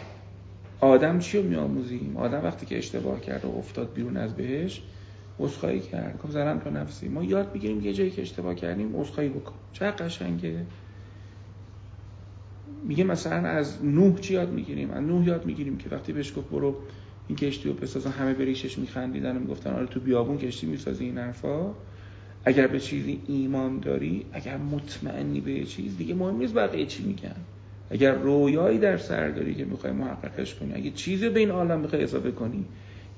آدم چی رو میآموزیم؟ آدم وقتی که اشتباه کرد و افتاد بیرون از بهشت عذرخواهی کرد. گفت زرم تو نفسی. ما یاد می‌گیریم یه جایی که اشتباه کردیم عذرخواهی بکن چه قشنگه. میگه مثلا از نوح چی یاد می‌گیریم؟ از نوح یاد می‌گیریم که وقتی بهش گفت برو این کشتی رو بسازن همه به ریشش میخندیدن و می‌گفتن آره تو بیابون کشتی می‌سازی این حرفا؟ اگر به چیزی ایمان داری اگر مطمئنی به چیز دیگه مهم نیست بقیه چی میگن. اگر رویایی در سر داری که می‌خوای محققش کنی اگه چیزی به این عالم بخوای اضافه کنی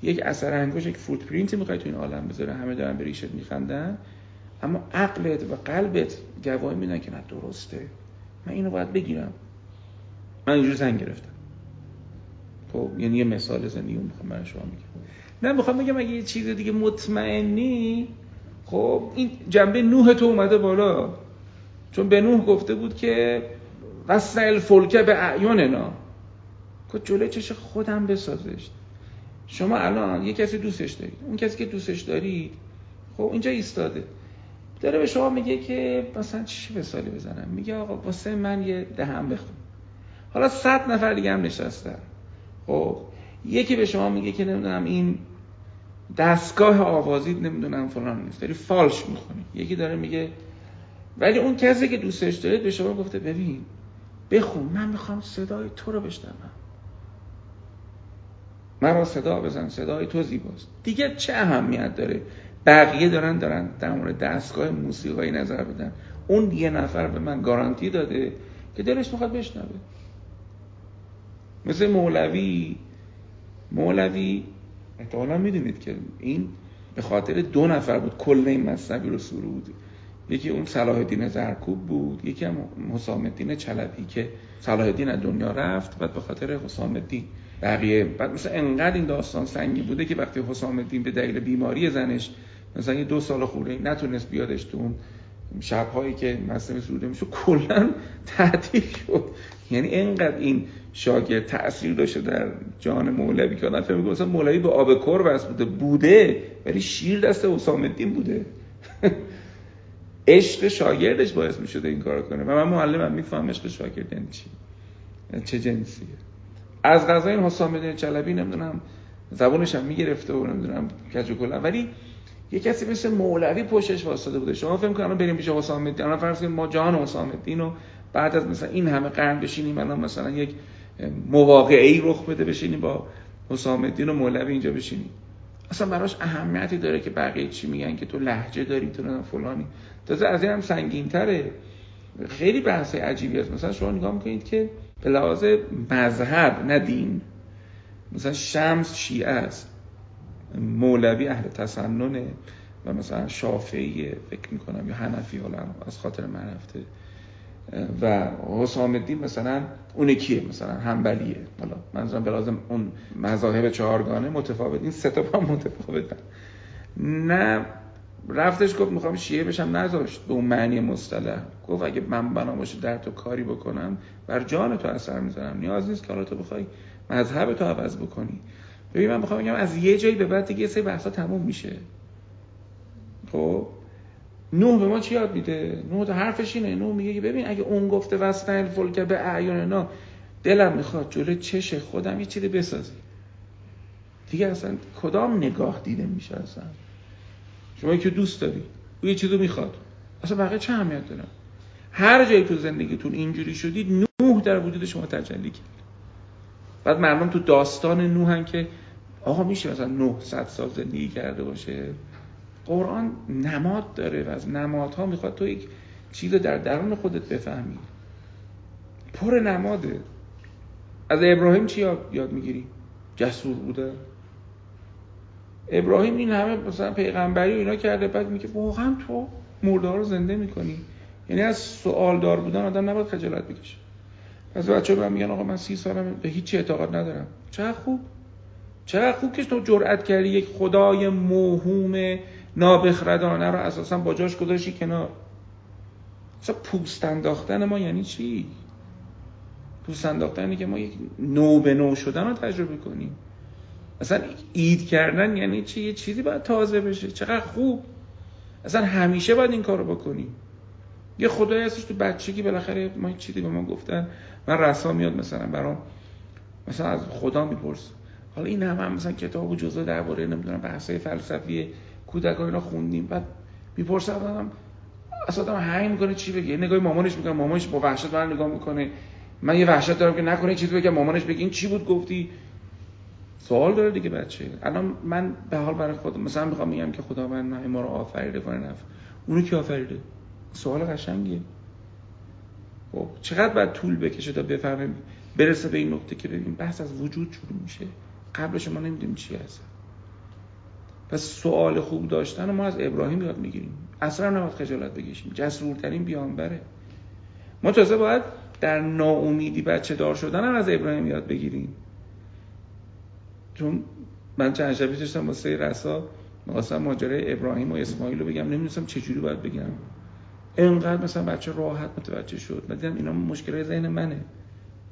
یک اثر انگوش یک فوت پرینت می‌خوای تو این عالم بذاره همه دارن به ریشت میخندن. اما عقلت و قلبت گواهی میدن که نه درسته. من اینو باید بگیرم. من اینجور زنگ گرفتم. خب یعنی یه مثال زندگی می‌خوام برای شما میگم. نه می‌خوام بگم اگه یه چیز دیگه مطمئنی خب این جنبه نوح تو اومده بالا. چون به نوح گفته بود که وصل الفلکه به اعیاننا که جلوی چش خودم بسازش. شما الان یه کسی دوستش دارید اون کسی که دوستش دارید خب اینجا ایستاده. داره به شما میگه که مثلا چی مثالی بزنم. میگه آقا واسه من یه دهم بخون. حالا صد نفر دیگه هم نشستن. خب یکی به شما میگه که نمی‌دونم این دستگاه آوازی نمی‌دونم فلان نیست داری فالش می‌خونی. یکی داره میگه ولی اون کسی که دوستش دارید به شما گفته ببین بخون من می‌خوام صدای تو رو بشنوم. مرا صدا بزن صدای تو زیباست. دیگه چه اهمیت داره؟ بقیه دارن دارن در مورد دستگاه موسیقایی نظر بدن اون یه نفر به من گارانتی داده که دلش می‌خواد بشنوه. مثل مولوی. مولوی. احتمالا می‌دونید که این به خاطر دو نفر بود. کل این مصنبی رو سرود یکی اون صلاح الدین زرکوب بود یکی هم حسام الدین چلبی که صلاح الدین از دنیا رفت و به خاطر حسام الدین بقیه. بعد مثلا انقدر این داستان سنگی بوده که وقتی حسام الدین به دلیل بیماری زنش مثلا یه دو سال خورده نتونست بیادش تو اون شبهایی که مصنوی سروده میشه کلا تعطیل شد. یعنی اینقدر این شاگرد تاثیر داشته در جان مولوی که آدم فکر مثلا مولوی به آب کر وصل بوده بوده ولی شیر دست حسام الدین بوده. عشق شاگردش باعث می‌شده این کارو کنه. و من معلمم میفهم عشق شاگرد یعنی چی. چه جنسیه. از غذای این حسام الدین چلبی نمی‌دونم زبونش هم می‌گرفته و نمی‌دونم کج کلا. ولی یه کسی مثل مولوی پشتش واسطه بوده. شما فکر کنم بریم پیش حسام الدین الان فرض کنید ما جان حسام الدین رو بعد از مثلا این همه قرن بشینیم الان مثلا یک مواقعه ای رخ بده بشینیم با حسام الدین و مولوی اینجا بشینیم. اصلا براش اهمیتی داره که بقیه چی میگن که تو لحجه داری تو فلانی. تازه از این هم سنگین تره خیلی بحث عجیبی است. مثلا شما نگاه می‌کنید که به لحاظ مذهب نه دین مثلا شمس شیعه است. مولوی اهل تسننه و مثلا شافعی فکر می‌کنم یا حنفی حالا از خاطر من رفته. و حسام الدین مثلا اون کیه مثلا همبلیه حالا منظورم به لازم اون مذاهب چهارگانه متفاوت این سه تا با متفاوتن. نه رفتش گفت می‌خوام شیعه بشم نذاشت به اون معنی مصطلح. گفت اگه من بنا باشه در تو کاری بکنم بر جان تو اثر می‌ذارم. نیاز نیست که حالا تو بخوای مذهب تو عوض بکنی. ببین من می‌خوام بگم از یه جایی به بعد دیگه سه بحثا تموم میشه. خب؟ نوح به ما چی یاد میده؟ نوح حرفش اینه. نوح میگه ببین اگه اون گفته وسط الفلک به اعیان اینا دلم می‌خواد جلوی چش خودم یه چیزی بسازی دیگه اصلا کدام نگاه دیده میشه اصلا؟ شما که دوست داری او یه چیزو می‌خواد. اصلا بقیه چه اهمیت داره هر جایی تو زندگیتون اینجوری شدید نوح در وجود شما تجلی کرد. بعد مردم تو داستان نوحن که آقا میشه مثلا 900 سال زندگی کرده باشه؟ قرآن نماد داره و از نمادها می‌خواد تو یک چیز در درون خودت بفهمی. پر نماده. از ابراهیم چی یاد می‌گیری؟ جسور بوده. ابراهیم این همه مثلا پیغمبری و اینا کرده بعد میگه واقعا تو مرده رو زنده می‌کنی. یعنی از سوال دار بودن آدم نباید خجالت بکشه. پس بچه من میگن آقا من سی سالم به هیچ اعتقاد ندارم. چه خوب؟ چه خوب که تو جرأت کردی یک خدای موهوم نابخردانه رو اساسا با جاش گذاشتی کنار. اصلا پوست انداختن ما یعنی چی؟ پوست انداختن که ما یک نو به نو شدن رو تجربه کنیم. اصلا اید کردن یعنی چی؟ یه چیزی باید تازه بشه. چقدر خوب؟ اصلا همیشه باید این کارو بکنیم. یه خدای هستش تو بچگی بالاخره ما چیزی به ما گفتن من رسا میاد مثلا برام مثلا از خدا میپرس حالا این هم, هم مثلا کتاب و جزء درباره نمی‌دونم بحثای فلسفی کودکان اینا خوندیم. بعد می‌پرسه آدم اصلا آدم هنگ می‌کنه چی بگه؟ نگاه مامانش می‌کنه مامانش با وحشت من نگاه می‌کنه. من یه وحشت دارم که نکنه چیزی بگه مامانش بگه. این چی بود گفتی؟ سوال داره دیگه بچه. الان من به حال برای خودم مثلا می‌خوام میگم که خدا من ما رو آفریده کنه نف اونو کی آفریده؟ سوال قشنگیه. خب چقدر باید طول بکشه تا بفهمیم برسه به این نقطه که ببین بحث از وجود شروع میشه. قبلش ما نمی‌دونیم چی هست. پس سوال خوب داشتن ما از ابراهیم یاد می‌گیریم. اصلا نباید خجالت بکشیم. جسورترین بیانبره. ما تازه باید در ناامیدی بچه دار شدن هم از ابراهیم یاد بگیریم. چون من چند شبی داشتم واسه رسا می‌خواستم ماجرای ابراهیم و اسماعیل رو بگم. نمی‌دونستم چجوری باید بگم. اینقدر مثلا بچه راحت متوجه شد. من دیدم اینا مشکل ذهن منه.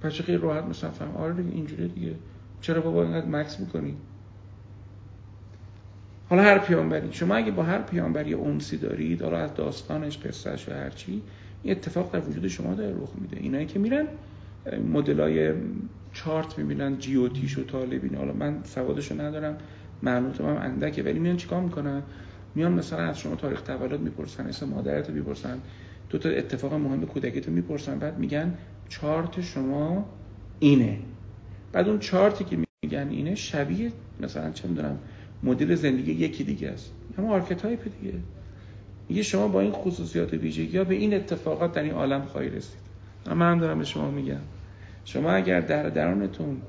بچه خیلی راحت مثلا فهم آره دیگه اینجوری دیگه. چرا بابا اینقدر مکس می‌کنی؟ حالا هر پیامبری. شما اگه با هر پیامبری اونسی دارید حالا از داستانش قصهش و هرچی این اتفاق در وجود شما داره رخ میده. اینایی که میرن مدلای چارت می‌بینن جیوتیش و طالبین حالا من سوادشو ندارم. معلوماتم هم اندکه. ولی میان چیکار می‌کنن؟ میان مثلا از شما تاریخ تولد می‌پرسن اسم مادرتو می‌پرسن دو تا اتفاق مهم کودکیتو می‌پرسن بعد میگن چارت شما اینه. بعد اون چارتی که میگن اینه شبیه مثلا چه می‌دونم مدل زندگی یکی دیگه است. اما archetype دیگه. میگه شما با این خصوصیات ویژگی ها به این اتفاقات در این عالم خواهی رسید. اما من دارم به شما میگم. شما اگر در درونتون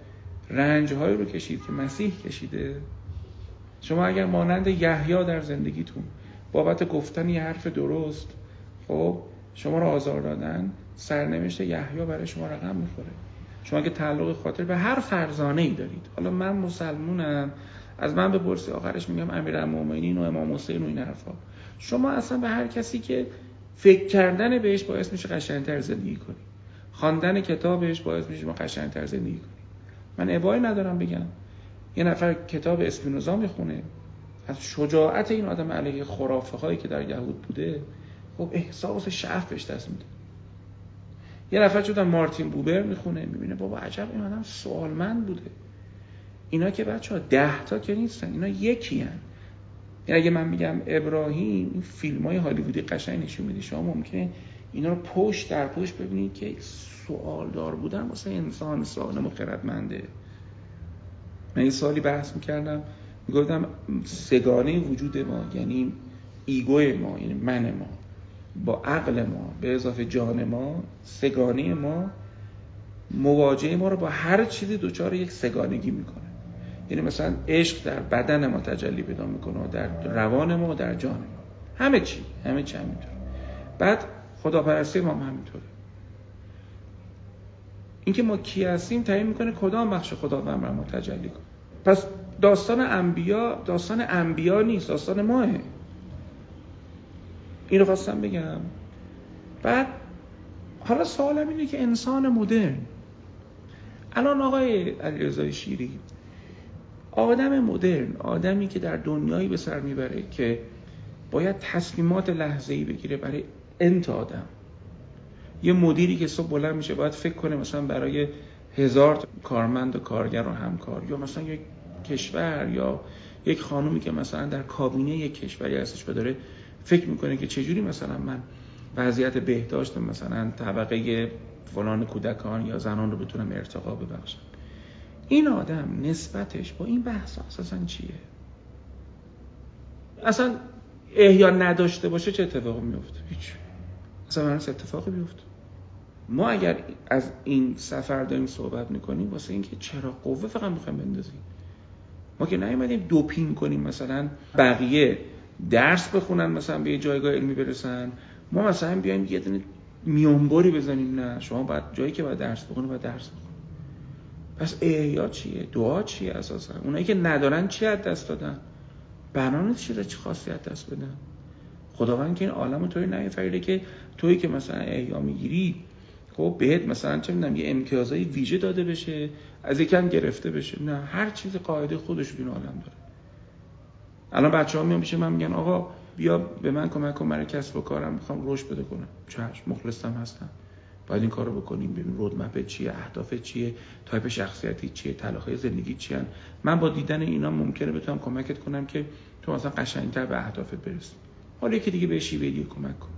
رنجی رو کشید که مسیح کشیده شما اگر مانند یحیی در زندگیتون بابت گفتن یه حرف درست خب شما رو آزار دادن سرنوشت یحیی برای شما رقم می‌خوره. شما که تعلق خاطر به هر فرزانه ای دارید. حالا من مسلمونم. از من بپرسی آخرش میگم امیرالمومنین و امام حسین و این حرفا. شما اصلا به هر کسی که فکر کردن بهش باعث میشه قشنگتر زندگی کنی. خواندن کتابش باعث میشه ما قشنگتر زندگی کنیم من ابایی ندارم بگم. یه نفر کتاب اسپینوزا می‌خونه. از شجاعت این آدم علیه خرافه هایی که در یهود بوده خب احساس شعف بهش دست میده. یه نفر شدن مارتین بوبر می‌خونه. می‌بینه بابا عجب این آدم سوالمند بوده. اینا که بچه ها ده تا که نیستن اینا یکی هن. یعنی اگه من میگم ابراهیم این فیلم های هالیوودی قشنگ نشون میده. شما ممکنه اینا رو پشت در پشت ببینید که سوال دار بودن واسه انسان سالم و خردمنده. من این سالی بحث می‌کردم. می‌گفتم سگانه وجود ما یعنی ایگو ما یعنی من ما با عقل ما به اضافه جان ما سگانه ما مواجهه ما رو با هر چیزی دوچار یک سگانگی می‌کنه. یعنی مثلا عشق در بدن ما تجلی پیدا می‌کنه در روان ما و در جان ما. همه چی همه چی همینطور. بعد خداپرستی ما هم همینطوره. اینکه ما کی هستیم تعیین می‌کنه کدام بخش خداوند بر ما تجلی کنه پس داستان انبیا داستان انبیا نیست داستان ماه. این رو خواستم بگم. بعد حالا سوالم اینه که انسان مدرن. الان آقای علیرضا شیری آدم مدرن آدمی که در دنیایی به سر می‌بره که باید تصمیمات لحظه ای بگیره برای انت آدم. یه مدیری که صبح بلند میشه باید فکر کنه مثلا برای هزار کارمند و کارگر و همکار یا مثلا یک کشور یا یک خانومی که مثلا در کابینه یک کشوری هستش و داره فکر می‌کنه که چجوری مثلا من وضعیت بهداشت مثلا طبقه فلان کودکان یا زنان رو بتونم ارتقا ببخشم. این آدم نسبتش با این بحث اساسا چیه؟ اصلا احیا نداشته باشه چه اتفاقی میفته هیچ. اصلا اتفاقی بیفته ما اگر از این سفر داریم صحبت می‌کنیم واسه اینکه چرا قوه فقط می‌خوایم بندازیم؟ ما که نیومدیم دوپین کنیم مثلا بقیه درس بخونن مثلا به یه جایگاه علمی برسن. ما مثلا بیایم یه دونه میانباری بزنیم نه. شما باید جایی که باید درس بخونی باید درس بخونی. پس احیا چیه؟ دعا چیه اساسا؟ اونایی که ندارن چی از دست دادن؟ بنان چی چه خاصیت دست بدن؟ خداوند که این عالم توی نیفریده که توی که مثلا احیا می‌گیری خب بهت مثلا چه می‌دونم یه امتیازهای ویژه داده بشه از یکم گرفته بشه. نه هر چیز قاعده خودش این عالم داره. الان بچه ها میان میشه من میگن آقا بیا به من کمک کن برای کسب و کارم می‌خوام رشد بده کنم. چشم مخلصم هستم. باید این کارو بکنیم ببین رودمپ چیه اهداف چیه تایپ شخصیتی چیه تلاخای زندگی چیه من با دیدن اینا ممکنه بتونم کمکت کنم که تو مثلا قشنگتر به اهدافت برسی. حالا یکی دیگه به شیوه دیگه کمک کن.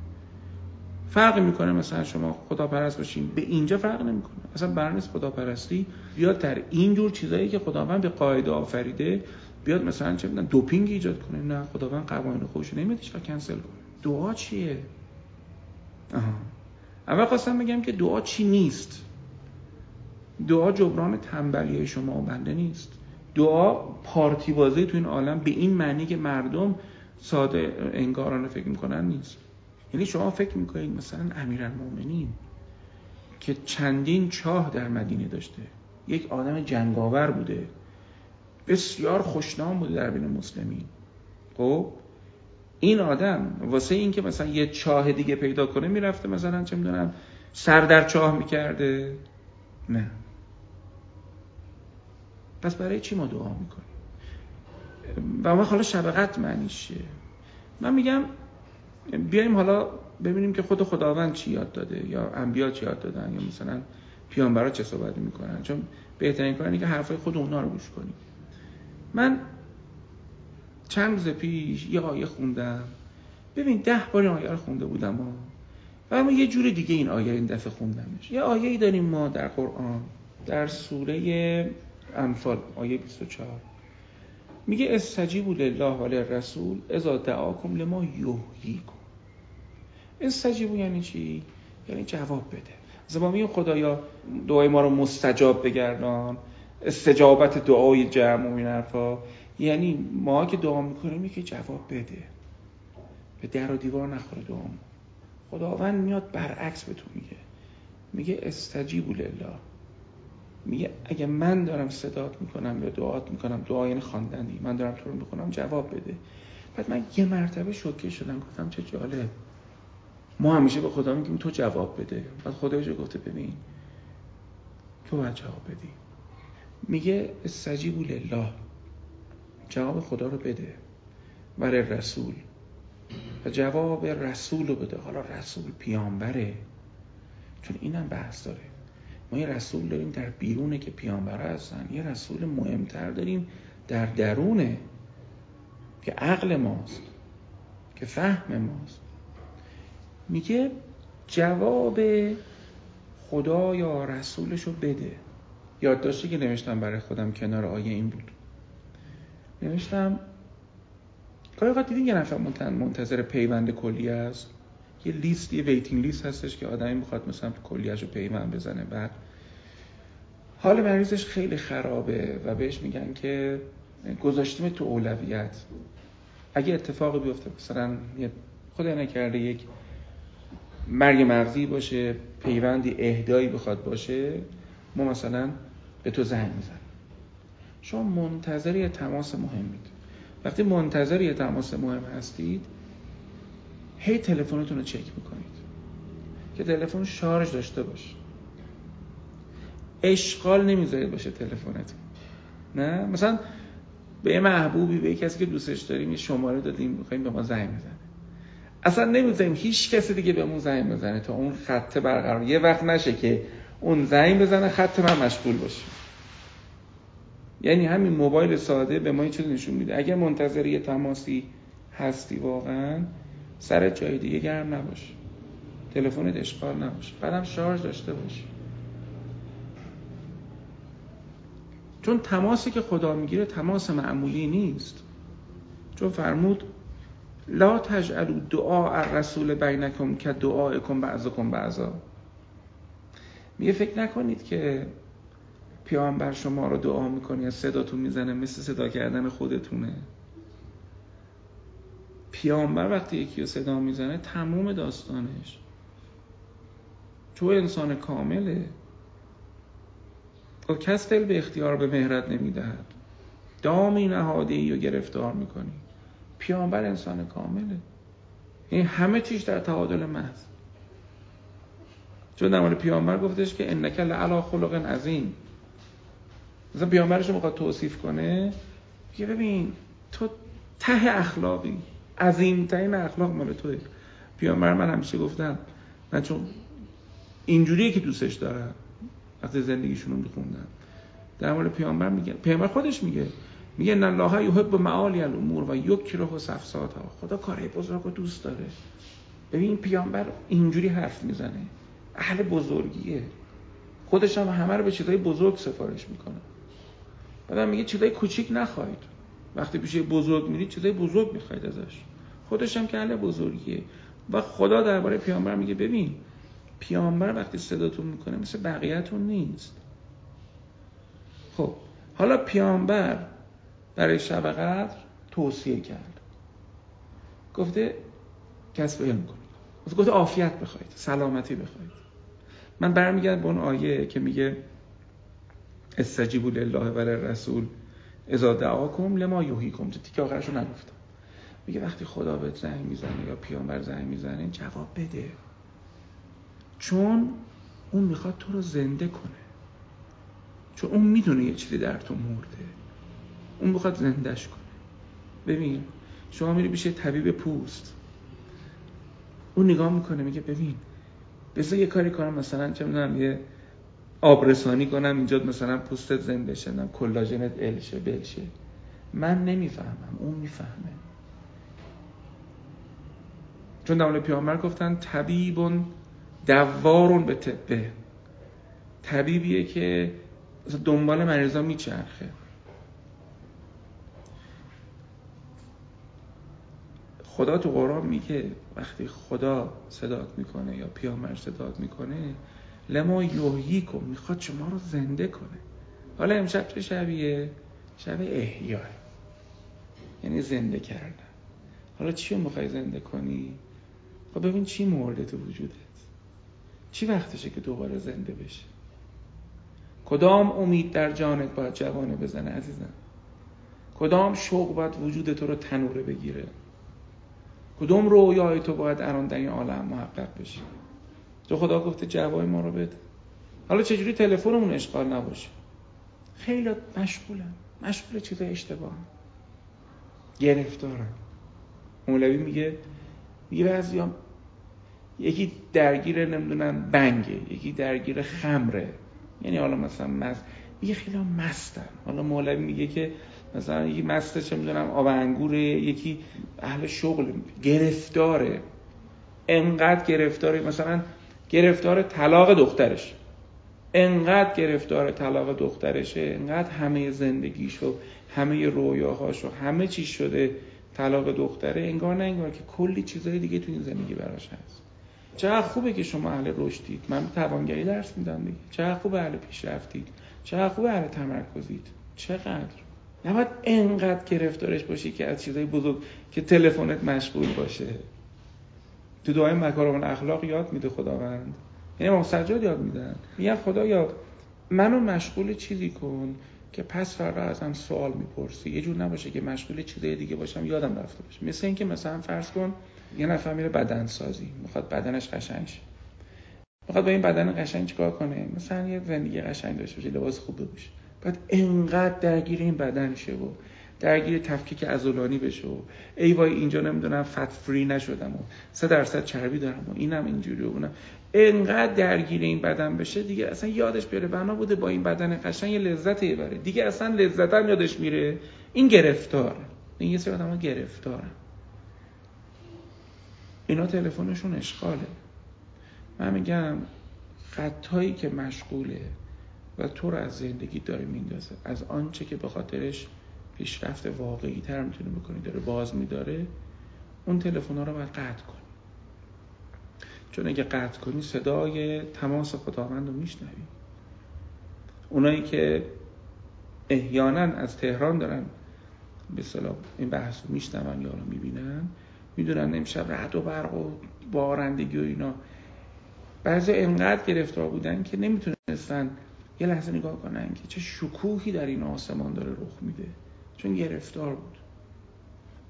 فرق می‌کنه مثلا شما خداپرست باشین. به اینجا فرق نمی‌کنه. اصلا برنامه خداپرستی. بیاد در این جور چیزایی که خداوند به قاعده آفریده بیاد مثلا چه می‌دونم دوپینگ ایجاد کنه. نه خداوند قوانین خودش نمیاد و کنسل کنه؟ دعا چیه؟ آها. اول خواستم بگم که دعا چی نیست؟ دعا جبران تنبلی شما و بنده نیست. دعا پارتی بازی تو این عالم به این معنی که مردم ساده انگارانه فکر می‌کنن نیست. یعنی شما فکر می‌کنید مثلا امیرالمومنین که چندین چاه در مدینه داشته یک آدم جنگاور بوده بسیار خوشنام بوده در بین مسلمین. خب این آدم واسه این که مثلا یه چاه دیگه پیدا کنه می‌رفته مثلا چه می‌دونم سر در چاه می‌کرده؟ نه. پس برای چی ما دعا می‌کنیم؟ و ما حالا شبقت معنیش من میگم بیایم حالا ببینیم که خود خداوند چی یاد داده یا انبیا چی یاد دادن یا مثلا پیانبرا چه صحبت می‌کنن. چون بهترین کار اینه که حرفای خود اونا رو گوش کنیم. من چند روز پیش یه آیه خوندم. ببین ده بار این آیه رو خونده بودم و اما یه جور دیگه این آیه این دفعه خوندمش. یه آیه ای داریم ما در قرآن در سوره انفال آیه 24 میگه استجیبوا لله و للرسول اذا دعاکم لما یحییکم. استجیبو یعنی چی؟ یعنی جواب بده. میگیم خدایا دعای ما رو مستجاب بگردان استجابت دعای جمع و این حرفا. یعنی ما که دعا می‌کنیم که جواب بده. به در و دیوار نخوره دعا خداوند میاد برعکس به تو میگه. میگه استجیبو لله. میگه اگه من دارم صدات می‌کنم یا دعات می‌کنم دعای یعنی خواندنی. من دارم تو رو می‌کنم جواب بده. بعد من یه مرتبه شوکه شدم گفتم چه جالب. ما همیشه به خدا میگیم تو جواب بده. بعد خدا جو گفته ببین تو باید جواب بدی. میگه استجیبو لله. جواب خدا رو بده. برای رسول. و جواب رسول رو بده. حالا رسول پیامبره. چون اینم بحث داره. ما یه رسول داریم در بیرونه که پیامبره هستن. یه رسول مهمتر داریم در درونه که عقل ماست که فهم ماست. میگه جواب خدا یا رسولش رو بده. یادداشتی که نوشتم برای خودم کنار آیه این بود. نوشتم گاهی اوقات دیدین یه نفر منتظر پیوند کلیه است؟ یه لیست یه waiting list هستش که آدمی می‌خواد مثلا کلیه‌ش رو پیوند بزنه. بعد حال مریضش خیلی خرابه و بهش میگن که گذاشتیم تو اولویت. اگه اتفاقی بیفته مثلا خدا نکرده یک مرگ مغزی باشه پیوندی اهدایی بخواد باشه ما مثلا به تو زنگ می‌زنیم. شما منتظر یه تماس مهمید وقتی منتظر یه تماس مهم هستید هی تلفنتون رو چک می‌کنید که تلفن شارژ داشته باشه. اشغال نمی‌ذارید باشه تلفنتون. نه؟ مثلا به محبوبی به کسی که دوستش داریم یه شماره دادیم می‌خوایم به ما زنگ بزنه اصلا نمی‌ذاریم هیچ کسی دیگه به اون زنگ بزنه تا اون خط برقرار. یه وقت نشه که اون زنگ بزنه خط من مشغول باشه. یعنی همین موبایل ساده به ما یه نشون میده. اگر منتظر یه تماسی هستی واقعا سر جای دیگه گرم نباش تلفنت اشغال نباشه. بعدم شارژ داشته باش چون تماسی که خدا می‌گیره تماس معمولی نیست. چون فرمود لا تجعلوا دعا الرسول بینکم که دعاکم بعضکم بعضا. میگه فکر نکنید که پیامبر شما رو دعا می‌کنی از صداتون می‌زنه مثل صدا کردن خودتونه. پیامبر وقتی یکی رو صدا می‌زنه تموم داستانش. تو انسان کامله. و کس دل به اختیار به مهرت نمی‌دهد. دامی نهاده ای رو گرفتار می‌کنی. پیامبر انسان کامله. این همه چیز در تعادل محض چون در مورد پیامبر گفتش که انک لعلا خلق عظیم. مثلا پیامبرش رو می‌خواد توصیف کنه میگه ببین تو ته اخلاقی عظیمترین اخلاق مال توه. پیامبر من همیشه گفتم من چون اینجوریه که دوستش دارم وقتی زندگیشون رو میخوندم. در مورد پیامبر میگه پیامبر خودش میگه میگه ان الله یحب معالی الامور و یکره صفصاتها خدا کارهای بزرگ رو دوست داره. ببین پیامبر اینجوری حرف می‌زنه. اهل بزرگیه. خودش هم همه رو به چیزای بزرگ سفارش می‌کنه. بعدم میگه چیزای کوچیک نخواهید. وقتی پیش بزرگ میرید چیزای بزرگ می‌خواید ازش. خودش هم که اهل بزرگیه. و خدا درباره پیامبر میگه ببین پیامبر وقتی صداتون می‌کنه مثل بقیهتون نیست. خب حالا پیامبر برای شب قدر توصیه کرد. گفته کسب علم کنید گفته عافیت بخواید سلامتی بخواید. من برمیگردم به اون آیه که میگه استجیبوا لله و رسول اذا دعاکم لما یحییکم. تیکه آخرشو نگفتم. میگه وقتی خدا به زنگ می‌زنه یا پیامبر زنگ می‌زنه جواب بده. چون اون می‌خواد تو رو زنده کنه. چون اون می‌دونه یه چیزی در تو مرده. اون می‌خواد زندهش کنه. ببین شما میری بیشه طبیب پوست. اون نگاه می‌کنه میگه ببین بذار یه کاری کنم مثلا چه می‌دونم یه آبرسانی کنم اینجا مثلا پوستت زنده شه کلاژنت الشه بلشه من نمی‌فهمم اون می‌فهمه. چون در پیامبر گفتن طبیبون دوارون به طبه طبیبیه که دنبال مریضا میچرخه. خدا تو قرآن میگه وقتی خدا صدات می‌کنه یا پیامبر صدات می‌کنه لما یوهی کن می‌خواد شما رو زنده کنه. حالا امشب چه شبیه؟ شب احیای. یعنی زنده کردن. حالا چی رو می‌خوای زنده کنی؟ خب ببین چی مورد تو وجودت. چی وقتشه که دوباره زنده بشه کدام امید در جانت باید جوانه بزنه عزیزم؟ کدام شوق باید وجود تو رو تنوره بگیره؟ کدوم رویای تو باید الان در این عالم محقق بشه تو خدا گفته جوای ما رو بده. حالا چجوری تلفنمون اشغال نباشه؟ خیلی مشغولن. مشغول چیزای اشتباه گرفتارن. مولوی میگه میگه بعضی یکی درگیر نمی‌دونم بنگه یکی درگیر خمره. یعنی حالا مثلا مست میگه خیلی مستن. حالا مولوی میگه که مثلا یکی مسته چه می‌دونم آب انگوره یکی اهل شغل گرفتاره. انقدر گرفتاره مثلا گرفتار طلاق دخترش. انقدر گرفتار طلاق دخترشه انقدر همه زندگیش و همه رویاهاش و همه چیز شده طلاق دختره. انگار نه انگار که کلی چیزای دیگه تو این زندگی براش هست. چقدر خوبه که شما اهل رشدید. من توانگری درس میدم دیگه. چقدر خوبه اهل پیشرفتید. چقدر خوبه اهل تمرکزید. چقدر؟ نباید انقدر گرفتارش باشی که از چیزای بزرگ که تلفنت مشغول باشه. تو دعای مکارم اخلاق یاد میده خداوند. یعنی امام سجاد یاد میدن میگن خدا یاد منو مشغول چیزی کن که پس فردا ازم سوال می‌پرسی. یه جور نباشه که مشغول چیزای دیگه باشم یادم رفته باشه. مثل اینکه مثلا فرض کن یه نفر میره بدن سازی می‌خواد بدنش قشنگ شه. می‌خواد با این بدن قشنگ چیکار کنه؟ مثلا یه زندگی قشنگ داشته باشه لباس خوب بپوشه. بعد انقدر درگیر این بدن شه و درگیر تفکیک عضلانی بشه و ای وای اینجا نمی‌دونم فت فری نشدم و سه درصد چربی دارم و اینم اینجوری و اونم. انقدر درگیر این بدن بشه دیگه اصلا یادش بیاره بنا بوده با این بدن قشنگ یه لذت بره. دیگه اصلا لذت هم یادش میره. این گرفتار. این یه سری آدم گرفتارن اینا تلفنشون اشغاله. من میگم خطایی که مشغوله و تو رو از زندگی داره میندازه. از آنچه که به خاطرش پیشرفت واقعی تر می‌تونه بکنی داره باز میداره اون تلفن ها رو باید قطع کن چون اگه قطع کنی صدای تماس خداوند رو میشنوی. اونایی که احیانا از تهران دارن به صلاح این بحث رو میشنون یا رو می‌بینن می‌دونن امشب رعد و برق و بارندگی و اینا. بعضی انقدر گرفتار بودن که نمی‌تونستن یه لحظه نگاه کنن که چه شکوهی در این آسمان داره رخ میده. چون گرفتار بود.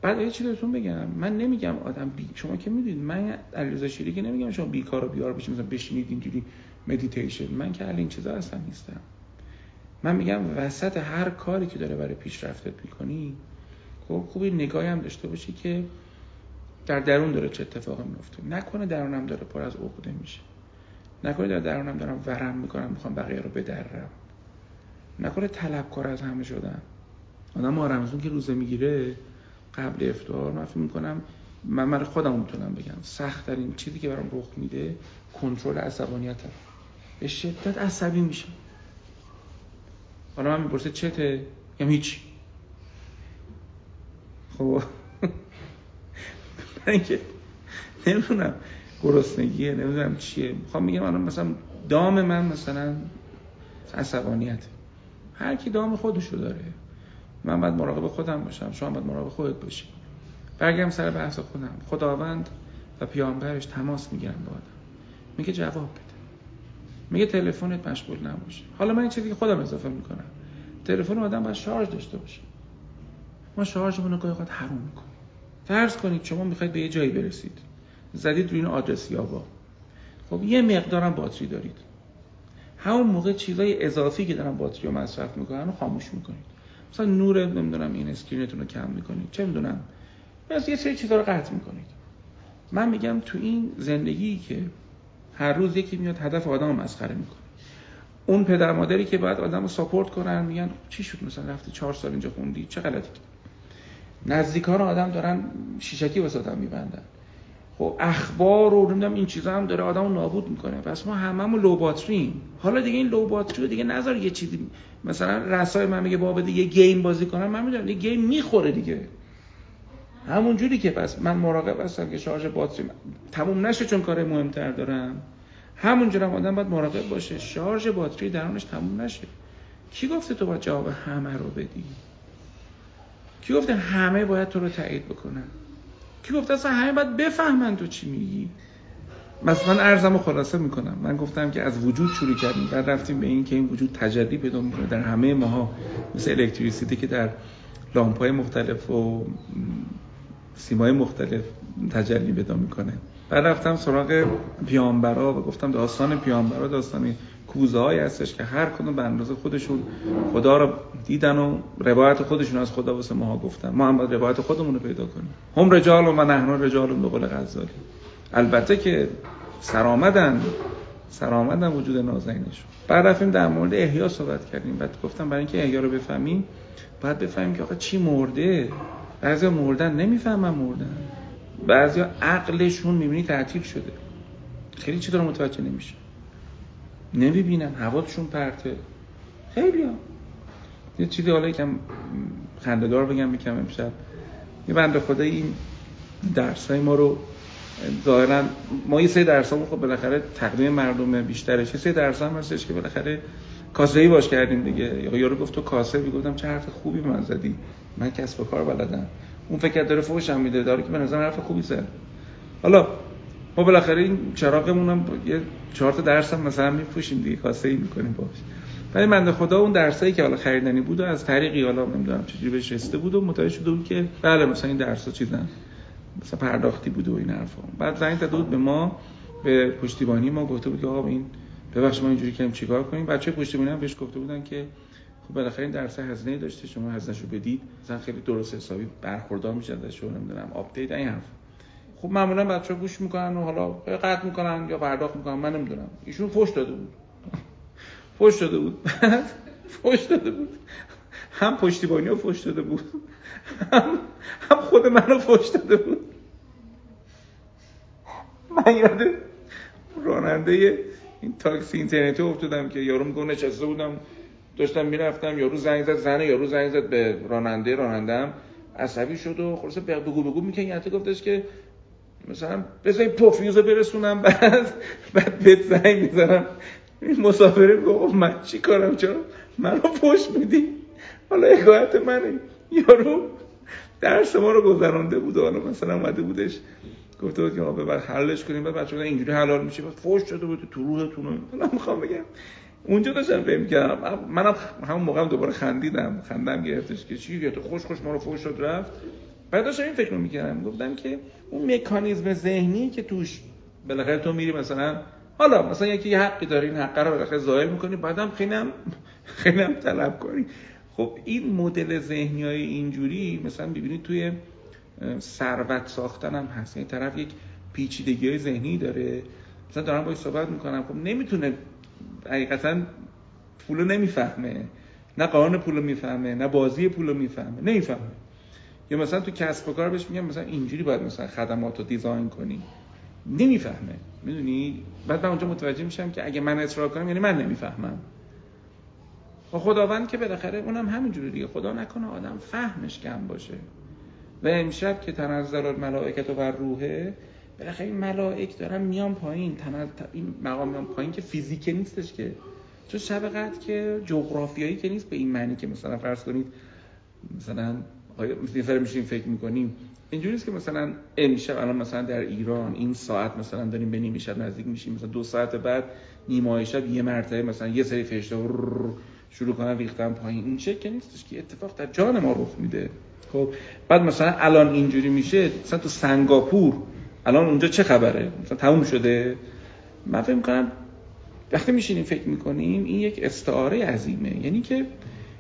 بعد یه چیزی بهتون بگم. من نمیگم آدم بی شما که می‌دونید من علیرضا شیری که نمیگم شما بیکار و بیار بشید مثلا بشینید اینجوری مدیتیشن من که این چیزا اصلا نیستم. من میگم وسط هر کاری که داره برای پیشرفتت می‌کنی خب خوبی نگاهی هم داشته باشی که در درون داره چه اتفاقی میفته نکنه درونم داره پر از عقده میشه. نکنه در درونم دارم ورم می‌کنم می‌خوام بقیه رو بدرم. نکنه طلبکار از همه شدم آدم ما رمزون که روزه می‌گیره قبل افطار من فکر می‌کنم من من خودم می‌تونم بگم. سخت ترین چیزی که برام رخ میده کنترل عصبانیت به شدت عصبی میشه حالا من می‌پرسه چته؟ یا هیچ. خب من که نمی‌دونم. گرسنگیه نمی‌دونم چیه. می‌خوام میگم الان مثلا دام من مثلا عصبانیت. هر کی دام خودشو داره. من باید مراقب خودم باشم. شما باید مراقب خودت باشی. برگم سر بحث خودم. خداوند و پیامبرش تماس می‌گیرن با آدم. میگه جواب بده. میگه تلفنت مشغول نباشه. حالا من این چیزی که خودم اضافه می‌کنم. تلفن آدم باید شارژ داشته باشه. ما شارژمون رو گاهی حروم می‌کنیم. فرض کنید شما می‌خواید به یه جایی برسید. زدید روی این آدرس یابا خب یه مقدارم باتری دارید. همون موقع چیزای اضافی که دارن باتری رو مصرف می‌کنن رو خاموش می‌کنید. مثلا نور نمی‌دونم این screen تون رو کم می‌کنید. چه می‌دونم. از یه سری چیزا رو قطع می‌کنید. من میگم تو این زندگی که هر روز یکی میاد هدف آدم مسخره می‌کنه. اون پدر مادری که بعد آدم رو support کنن میگن چی شد مثلا رفتی چهار سال اینجا خوندی؟ چه غلطی نزدیکان آدم دارن شیشکی واسه آدم میبندن. خب اخبار و نمی‌دونم این چیزا هم داره آدمو نابود می‌کنه. پس ما هممون low battery م حالا دیگه این low battery دیگه نذار یه چیزی مثلا رسای من میگه بابا دیگه game بازی کنم. من می‌دونم یه game می‌خوره دیگه. همون جوری که پس من مراقب هستم که شارژ باتری تموم نشه چون کار مهمتر دارم. همونجوری هم آدم باید مراقب باشه. شارژ باتری درونش تموم نشه. کی گفته تو باید جواب همه رو بدی؟ کی گفته همه باید تو رو تایید بکنن؟ کی گفته اصلا همه باید بفهمن تو چی میگی. مثلا عرضم رو خلاصه می‌کنم. من گفتم که از وجود شروع کردیم. بعد رفتیم به این که این وجود تجلی پیدا می‌کنه. در همه ماها مثل الکتریسیته که در لامپای مختلف و سیمای مختلف تجلی پیدا می‌کنه. بعد رفتم سراغ پیامبرا و گفتم داستان پیامبرا داستانی کوزه های هستش که هر کدوم به اندازه خودشون خدا رو دیدن و روایت خودشون از خدا واسه ماها گفتن. ما هم باید روایت خودمون رو پیدا کنیم. هم رجال و نحن رجال به قول غزالی. البته که سرآمدن سرآمدن وجود نازنینشون. بعد رفتیم در مورد احیا صحبت کردیم. بعد گفتم برای اینکه احیا رو بفهمیم باید بفهمیم که آقا چی مرده؟ بعضی مردن نمی‌فهمن مردن. بعضی عقلشون می‌بینی تعطیل شده. خیلی چی داره متوجه نمیشه نمی‌بینن هواشون پرته. خیلی ها. یه چیزی حالا یکم خنددار بگم میکم امشب. یه بنده خدا این درس های ما رو ظاهرا ما یه سری درس خب بالاخره تقدیم مردم بیشترش یه سری درس هم هستش که بالاخره کاسه ای باش کردیم دیگه. یا یارو گفت تو کاسه؟ گفتم چه حرف خوبی من زدی. من کسب و کار بلدم. اون فکر داره فوشم میده. داره که به نظر حرف خوبی زد. حالا ما بالاخره این چراغمون هم یه چهار تا درس هم مثلا میپوشیم دیگه کاسه ای می‌کنیم باش ولی من خدا اون درسایی که حالا خریدنی بود و از طریقی حالا نمی‌دونم چجوری بهش رسیده بود و متوجه شده بود که بله مثلا این درسا چیزن مثلا پرداختی بوده و این حرفا. بعد زنگ زده بود به ما به پشتیبانی ما گفته بود که آقا این ببخشید ما اینجوری کنیم چیکار کنیم؟ بچه پشتیبانی هم بهش گفته بودن که خب بالاخره این درس هزینه داشته شما هزینه‌شو بدید. مثلا خیلی درست حسابی برخوردار میشه ازش نمی‌دونم update این حرف خب معمولا بچه گوش می‌کنن و حالا قطع می‌کنن یا پرداخت می‌کنن من نمی‌دونم. ایشون فوش داده بود. فوش داده بود. فوش داده بود. هم پشتیبانی رو فوش داده بود. هم, هم خود منو فوش داده بود. من یاد راننده این تاکسی اینترنتی افتادم که یارو میگه نشسته بودم. داشتم می‌رفتم یارو زنگ زد زنه یارو زنگ زد به راننده رانندم عصبی شد و خلاص بگو بگو می‌کنه یعنی گفتش که مثلا بذاری پوفیوز برسونم بعد بعد بهت زنگ می‌زنم. این مسافره گفت من چی کارم چرا؟ منو پشت میدی؟ حالا حکایت منه. یارو درس ما رو گذرانده بود حالا مثلا اومده بودش. گفته بود که ما ببر حلش کنیم بعد بچه‌ها اینجوری حلال میشه بعد فوش شده بود تو روحتون حالا می‌خوام بگم اونجا داشتم فهم کردم. منم همون موقع دوباره خندیدم. خندم گرفتش که چی؟ تو خوش خوش ما رو فوش شد رفت. بعد داشتم این فکر رو می‌کردم. گفتم که اون مکانیزم ذهنی که توش بالاخره تو میری مثلا حالا مثلا یکی یه حقی داری این حق رو بالاخره زائل می‌کنی بعدم خیلی هم خیلی هم طلب کنی. خب این مدل ذهنی های اینجوری مثلا ببینید توی ثروت ساختن هم هست. این یعنی طرف یک پیچیدگی های ذهنی داره. مثلا دارم باید صحبت می‌کنم. خب نمی‌تونه حقیقتا پولو نمی‌فهمه. نه قانون پولو می‌فهمه نه بازی پولو می‌فهمه. نمی‌فهمه. یا مثلا تو کسب و کار بهش میگم مثلا اینجوری باید مثلا خدمات رو دیزاین کنی. نمی‌فهمه. می‌دونی؟ بعد من اونجا متوجه میشم که اگه من اصرار کنم یعنی من نمی‌فهمم. و خداوند که بالاخره اونم همینجوری دیگه. خدا نکنه آدم فهمش کم باشه. و امشب که تنزل الملائکت و روحه بالاخره این ملائک دارن میان پایین. این مقام میان پایین که فیزیک نیستش که. چون شب قدر که جغرافیایی که نیست به این معنی که مثلا فرض کنید مثلا مثلا میشیم فکر می‌کنیم؟ اینجوری نیست که مثلا امشب الان مثلا در ایران این ساعت مثلا داریم به نیمه شب نزدیک میشیم مثلا دو ساعت بعد نیمه شب یه مرتبه مثلا یه سری فرشته شروع کنن ریختن پایین. این که نیستش که اتفاق در جان ما رخ میده. خب بعد مثلا الان اینجوری میشه مثلا تو سنگاپور الان اونجا چه خبره؟ مثلا تموم شده؟ من فکر می‌کنم وقتی میشینیم فکر می‌کنیم این یک استعاره عظیمه. یعنی که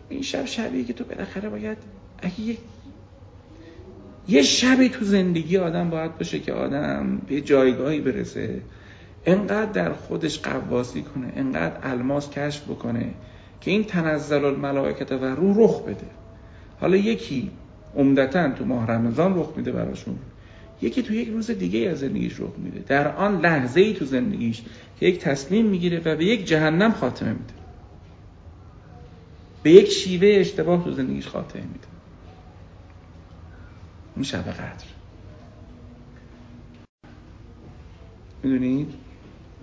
این شب شبیه که تو بالاخره باید اگه یه شبی تو زندگی آدم باید باشه که آدم به جایگاهی برسه. انقدر در خودش قواسی کنه انقدر الماس کشف بکنه که این تنزل الملائکت و رو رخ بده. حالا یکی عمدتا تو ماه رمضان رخ میده براشون. یکی تو یک روز دیگه از زندگیش رخ میده. در آن لحظه ای تو زندگیش که یک تصمیم می‌گیره و به یک جهنم خاتمه میده. به یک شیوه اشتباه تو زندگیش خاتمه میده. این شب قدر. می‌دونید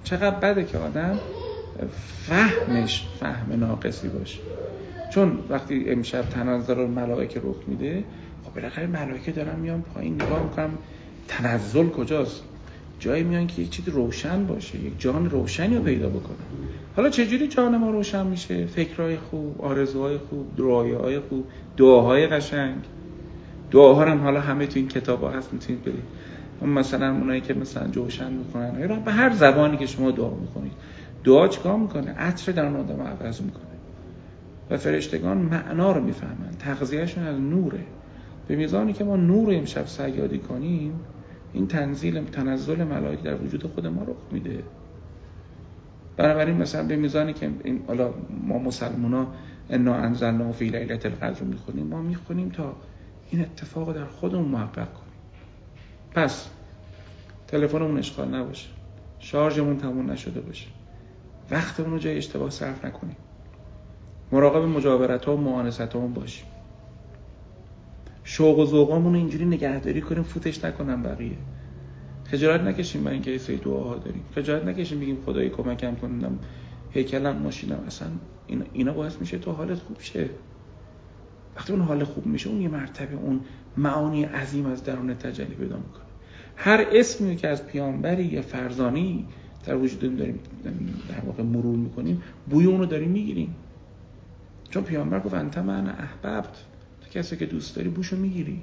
چقدر بده که آدم فهمش فهم ناقصی باشه. چون وقتی امشب تنزل ملائکه رخ میده خب بالاخره ملائکه دارن میان پایین نگاه می‌کنم تنزل کجاست؟ جایی میان که یک چیز روشن باشه یک جان روشنی رو پیدا بکنه حالا چجوری جان ما روشن میشه؟ فکرهای خوب آرزوهای خوب دعاهای خوب دعاهای قشنگ؟ دعاها حالا همه تو این کتاب ها هست می‌تونید برید. اون مثلا اونایی که مثلا جوشن می‌کنن یا به هر زبانی که شما دعا می‌کنید. دعا چیکار می‌کنه؟ عطر در اون آدم عوض می‌کنه. و فرشتگان معنا رو می‌فهمن. تغذیهشون از نوره. به میزانی که ما نور امشب سیادی کنیم این تنزیل تنزل ملائکه در وجود خود ما رخ میده. بنابراین مثلا به میزانی که این حالا ما مسلمونا انا انزلنا فی لیلة القدر می‌خونیم. ما می‌خونیم تا این اتفاق در خودمون محقق کنیم. پس تلفنمون اشغال نباشه. شارژمون تموم نشده باشه. وقتمون رو جای اشتباه صرف نکنیم. مراقب مجاورت ها و معانست ها باشیم. شوق و ذوقامون رو اینجوری نگهداری کنیم فوتش نکنم بقیه. خجالت نکشیم با اینکه سری دعاها داریم. خجالت نکشیم بگیم خدای کمکم کنم هیکلم ماشینم اصلا اینا باعث میشه تو حالت خوب شه. وقتی اون حال خوب میشه اون یه مرتبه اون معانی عظیم از درون تجلی پیدا می‌کنه. هر اسمی که از پیامبری یا فرزانی در وجود داریم در واقع مرور می‌کنیم بوی اونو داریم می‌گیریم. چون پیامبر گفت انت من احببت. تو کسی که دوست داری بوشو می‌گیری.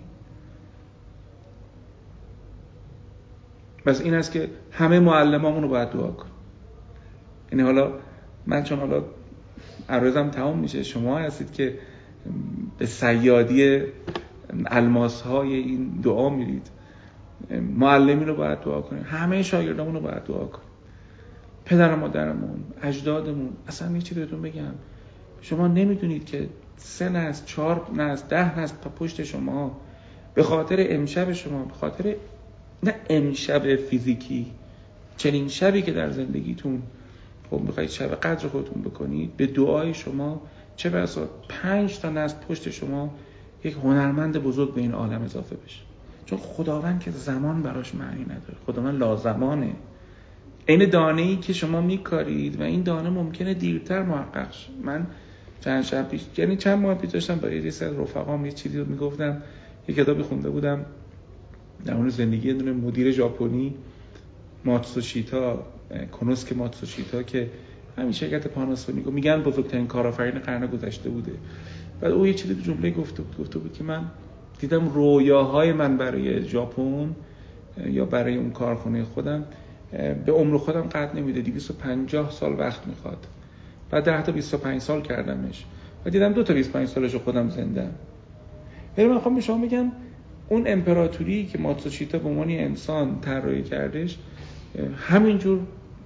بس این است که همه معلمامون رو باید دعا کن یعنی حالا من چون حالا عرضم تمام میشه شما هستید که به سیادی الماس های این دعا میرید معلمی رو باید دعا کنیم. همه شاگردامون رو باید دعا کنیم. پدر مادرمون اجدادمون اصلا یه چی بهتون بگم. شما نمی‌دونید که سه نسل چهار نسل ده نسل پشت شما به خاطر امشب شما به خاطر نه امشب فیزیکی چنین شبی که در زندگیتون خب می‌خواید شب قدر خودتون بکنید به دعای شما چه بسا پنج تا نسل پشت شما یک هنرمند بزرگ به این عالم اضافه بشه. چون خداوند که زمان براش معنی نداره. خداوند لازمانه. این دانه ای که شما میکارید و این دانه ممکنه دیرتر محقق شه. من چند شب پیش یعنی چند ماه پیش داشتم با یه از رفقام یه چیزی رو می‌گفتم. یه کتابی خونده بودم. در اون زندگی دونه مدیر ژاپنی ماتسوشیتا کنوسک ماتسوشیتا که همین شرکت پاناسونیکو میگن بزرگترین کارآفرین قرن گذشته بوده. بعد او یه چیزی جمله گفته بود گفته بود که من دیدم رویاهای من برای ژاپن یا برای اون کارخونه خودم به عمر خودم قد نمیده. 250 سال وقت می‌خواد. بعد 10 تا 25 سال کردمش. و دیدم دو تا 25 سالشو خودم زنده ولی من خواهم به شما میگم اون امپراتوری که ماتسوشیتا به عنوان انسان طراحی کردش همینجور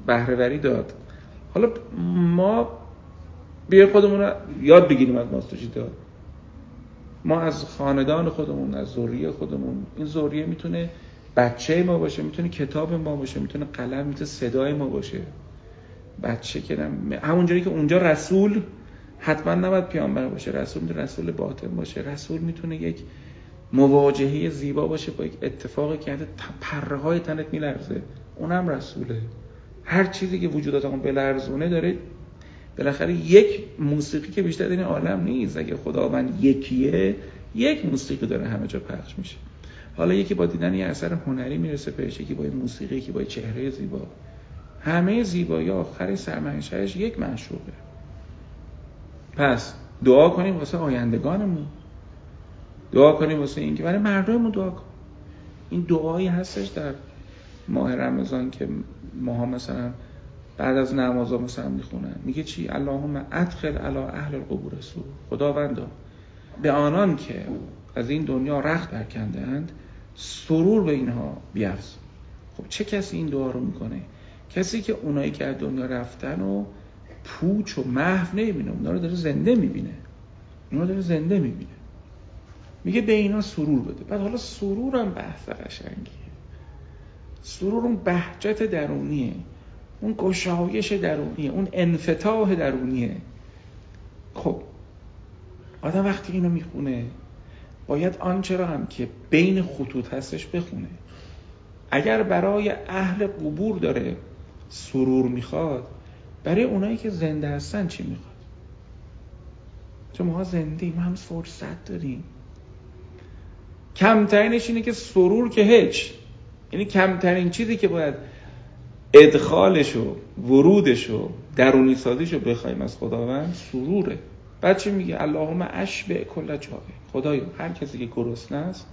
بهرهوری داد. حالا ما بیا خودمون یاد بگیریم از ماتسوشیتا ما از خاندان خودمون از ذریه خودمون. این ذریه می‌تونه بچه ما باشه می‌تونه کتاب ما باشه می‌تونه قلم می‌تونه صدای ما باشه. بچه که همونجوری که اونجا رسول حتما نباید پیامبر باشه. رسول می‌تونه رسول باطن باشه. رسول می‌تونه یک مواجهه زیبا باشه با یک اتفاقی که پره های تنت میلرزه. اونم رسوله. هر چیزی که وجوداتمون بلرزونه داره بالاخره یک موسیقی که بیشتر این عالم نیست. اگه خداوند یکیه یک موسیقی داره همه جا پخش میشه. حالا یکی با دیدن یه اثر هنری می‌رسه پیش یکی با موسیقی یکی با چهره زیبا. همه زیبایی آخر سرمنشهش یک معشوقه. پس دعا کنیم واسه آیندگانمون. دعا کنیم واسه اینکه برای مردممون دعا کن. این دعایی هستش در ماه رمضان که ماها مثلا بعد از نمازا مثلا می‌خونن. میگه چی؟ اللهم ادخل علی اهل القبور سو خداوندا به آنان که از این دنیا رخت برکندند سرور به اینها بیافز خب چه کسی این دعا رو می‌کنه؟ کسی که اونایی که از دنیا رفتن و پوچ و محو نمی‌بینه اونا رو داره زنده می‌بینه. اونا داره زنده می‌بینه. میگه به اینا سرور بده. بعد حالا سرورم بحث قشنگیه. سرور اون بهجت درونیه اون گشایش درونیه اون انفتاح درونیه. خب آدم وقتی اینو می‌خونه باید آنچه را هم که بین خطوط هستش بخونه. اگر برای اهل قبور داره سرور می‌خواد برای اونایی که زنده هستن چی می‌خواد؟ چون ما زنده ما هم فرصت داریم. کمترینش اینه که سرور که هیچ. یعنی کمترین چیزی که باید ادخالش و ورودش و درونی سازیش رو بخوایم از خداوند سروره. بعد چی میگه؟ اللهم اشبع کل جای خدایا هر کسی که گرسنه است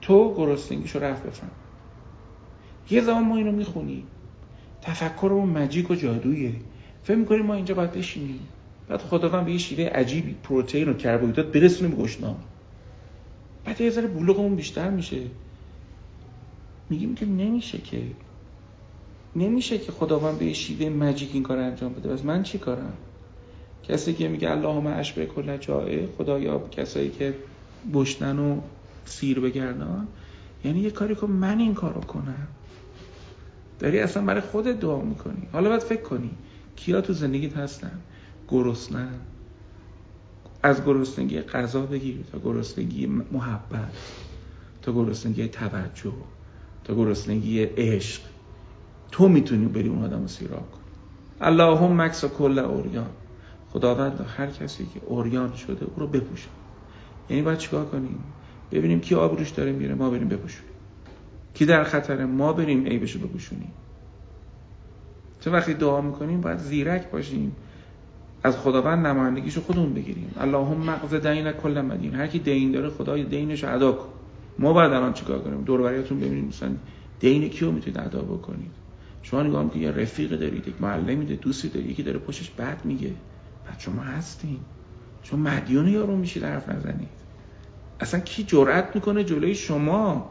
تو گرسنگیشو رفت بفهم یه زمان ما اینو می‌خونیم تفکرمون مجیک و جادویه. فکر می‌کنیم ما اینجا باید بشینیم. بعد خداوند به یه شیوه عجیبی پروتئین و کربوهیدرات برسونه به گشنام بعد یه ذره بلوغمون بیشتر میشه. میگیم که نمیشه که نمیشه که خداوند به شیوه مجیک این کار انجام بده. بس من چی کارم؟ کسی که میگه اللهم اشبه کل جائه خدایا کسایی که بشنن و سیر بگردان یعنی یه کاری که من این کارو کنم. داری اصلا برای خودت دعا می‌کنی. حالا باید فکر کنی کیا تو زندگیت هستن؟ گرسنن از گرسنگی غذا بگیر تا گرسنگی محبت تا گرسنگی توجه. تا گرسنگی عشق. تو می‌تونی بری اون آدم رو سیراب کن اللهم مکس کل اوریان. خداوند هر کسی که اوریان شده او رو بپوشه. یعنی باید چیکار کنیم؟ ببینیم کی آبروش داره میره ما بریم بپوشونیم. کی در خطر ما بریم عیبشو بپوشونیم. تو وقتی دعا می‌کنیم باید زیرک باشیم. از خداوند نمایندگیشو خودمون بگیریم. اللهم مغز دین کل مدین. هر کی دین داره خدای دینش ادا کن. ما بعد الان چیکار کنیم؟ دور بریاتون ببینید مثلا دین کیو می‌تونید ادا بکنید؟ شما نگاه که یه رفیق دارید یک معلمی دارید دوستی دارید یکی داره پشتش بد میگه. بعد شما هستین. شما مدیون یارو میشید حرف نزنید. اصلا کی جرأت می‌کنه جلوی شما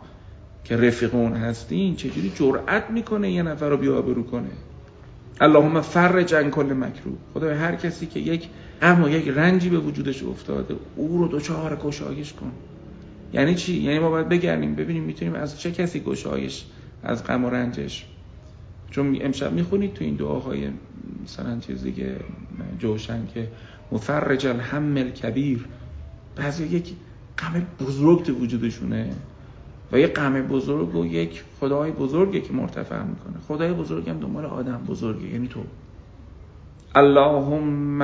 که رفیق اون هستین؟ چجوری جرأت می‌کنه یه نفر رو بیابرو کنه؟ اللهم فرج عن کل مکروه. خدا هر کسی که یک اما یک رنجی به وجودش افتاده او رو دوچار گشایش کن. یعنی چی؟ یعنی ما باید بگردیم ببینیم می‌تونیم از چه کسی گشایش از غم و رنجش. چون امشب می‌خونید تو این دعاهای مثلا چیز دیگه جوشن که مفرج الهم الکبیر. بعضی یک غم بزرگ تو وجودشونه. و یه غم بزرگ و یک خدای بزرگی که مرتفع می‌کنه. خدای بزرگ هم دنبال آدم بزرگه یعنی تو. اللهم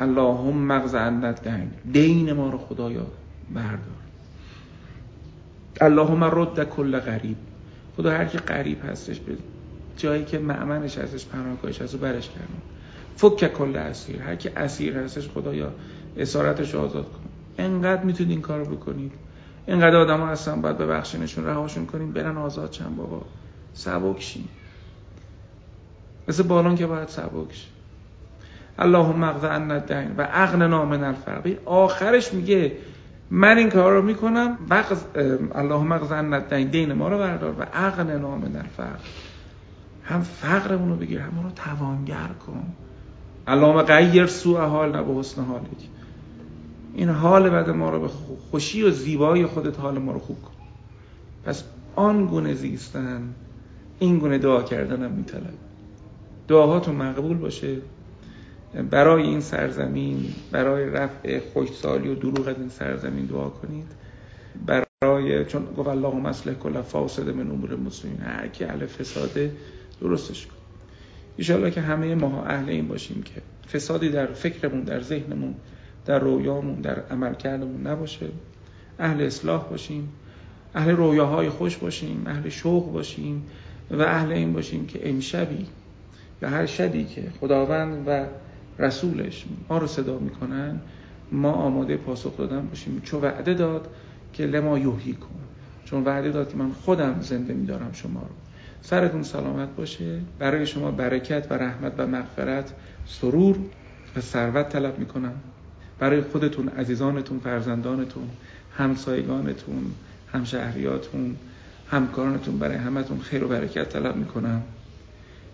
اللهم مغز اندت دین دین ما رو خدایا بردار. اللهم رد کل غریب. خدا هر کی غریب هستش به جایی که معمنش هستش پناهگاهش هست و برش کردن فک کل اسیر. هر کی اسیر هستش خدایا اسارتش آزاد کن. انقدر می‌تونید این کارو بکنید. اینقدر آدم ها هستن باید ببخشینشون رهاشون کنیم برن آزاد چند بابا. سبک مثل بالون که باید سبک اللهم مغز الدین و اغننا من الفقر. آخرش میگه من این کار رو می‌کنم وقت اللهم مغز الدین دین ما رو بردار و اغننا من الفقر هم فقرمون رو بگیر هم رو توانگر کن. اللهم غیر سوء حال نه به حسن حالی این حال بد ما رو به خوشی و زیبایی خودت حال ما رو خوب کن. پس آن گونه زیستن این گونه دعا کردن هم میطلب. دعاهاتون مقبول باشه. برای این سرزمین برای رفع خوشسالی و دروغ از این سرزمین دعا کنید. برای چون گفت اللهم اصلح کل فاسد من امور مسلمین هر کی اهل فساده درستش کن. ان که همه ما اهل این باشیم که فسادی در فکرمون در ذهنمون در رویامون در عملکردمون نباشه. اهل اصلاح باشیم اهل رویاهای خوش باشیم اهل شوق باشیم و اهل این باشیم که امشبی و هر شبی که خداوند و رسولش ما رو صدا می‌کنن ما آماده پاسخ دادن باشیم. چون وعده داد که لما یوهی کن چون وعده داد که من خودم زنده میدارم شما رو. سرتون سلامت باشه. برای شما برکت و رحمت و مغفرت سرور و ثروت طلب می‌کنم. برای خودتون عزیزانتون فرزندانتون همسایگانتون همشهریاتون همکارانتون برای همتون خیر و برکت طلب می‌کنم.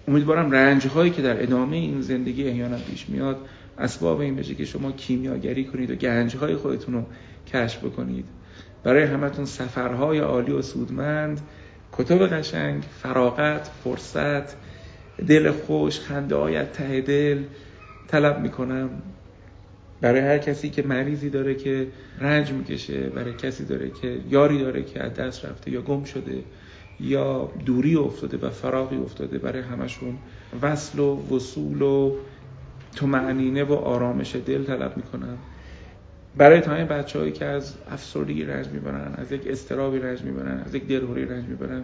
امیدوارم رنج هایی که در ادامه این زندگی احیانا پیش میاد اسباب این بشه که شما کیمیاگری کنید و گنج های خودتون رو کشف بکنید. برای همتون سفرهای عالی و سودمند کتب قشنگ فراغت فرصت دل خوش خنده های ته دل طلب می‌کنم. برای هر کسی که مریضی داره که رنج می‌کشه برای کسی داره که یاری داره که از دست رفته یا گم شده یا دوری افتاده و فراغی افتاده برای همشون. وصل و وصول و معنینه و آرامش دل طلب می‌کنم برای تمام بچه که از افسردگی رنج می‌برن از یک استرابی رنج می‌برن از یک دلهوری رنج می‌برن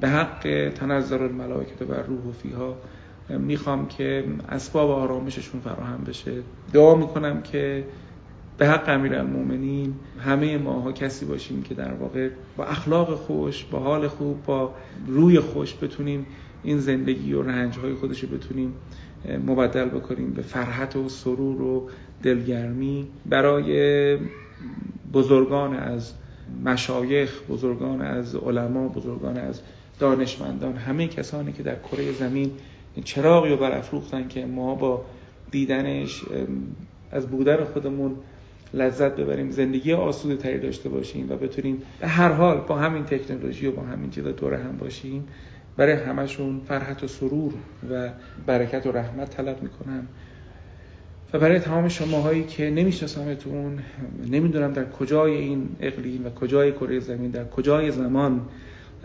به حق تنظر الملائکه بر روح و فیها می‌خوام که اسباب آرامششون فراهم بشه. دعا می‌کنم که به حق المومنین همه ماها کسی باشیم که در واقع با اخلاق خوش با حال خوب با روی خوش بتونیم این زندگی و رنجهای خودش رو بتونیم مبدل بکنیم به فرحت و سرور و دلگرمی. برای بزرگان از مشایخ بزرگان از علما بزرگان از دانشمندان همه کسانی که در کره زمین چراغی رو برافروختن که ما با دیدنش از بودن خودمون لذت ببریم زندگی آسوده تری داشته باشیم و بتونیم به هر حال با همین تکنولوژی و با همین چیزا دور هم باشیم. برای همشون فرحت و سرور و برکت و رحمت طلب می‌کنم. و برای تمام شماهایی که نمیشناسمتون نمی‌دونم در کجای این اقلیم و کجای کره زمین در کجای زمان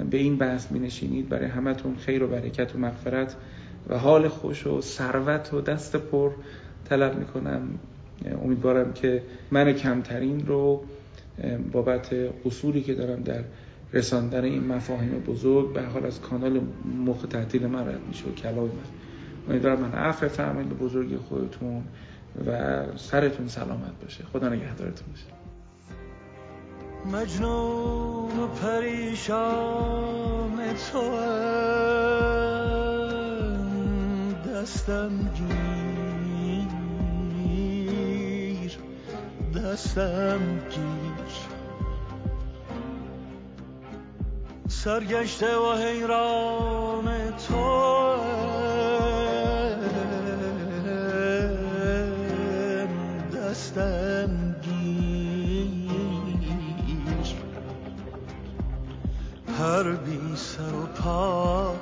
به این بحث می نشینید برای همتون خیر و برکت و مغفرت و حال خوش و ثروت و دست پر طلب می‌کنم. امیدوارم که من کمترین رو بابت اصولی که دارم در رساندن این مفاهیم بزرگ به حال از کانال مخ تحتیل من رد میشه و کلام من. امیدوارم من عفو فرمایید به بزرگی خودتون و سرتون سلامت باشه. خدا نگهدارتون باشه.
مجنون و پریشان تو دستم گیر. دستم گیر سرگشته و حیران تو. دستم گیر هر بی سر و پا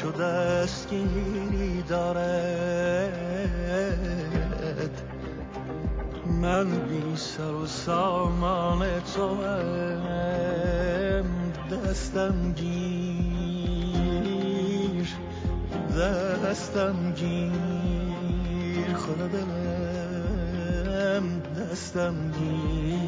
شده دستگیری دارد من بی سر و سامان تو دستم گیر دستم گیر خدا دلم دستم گیر.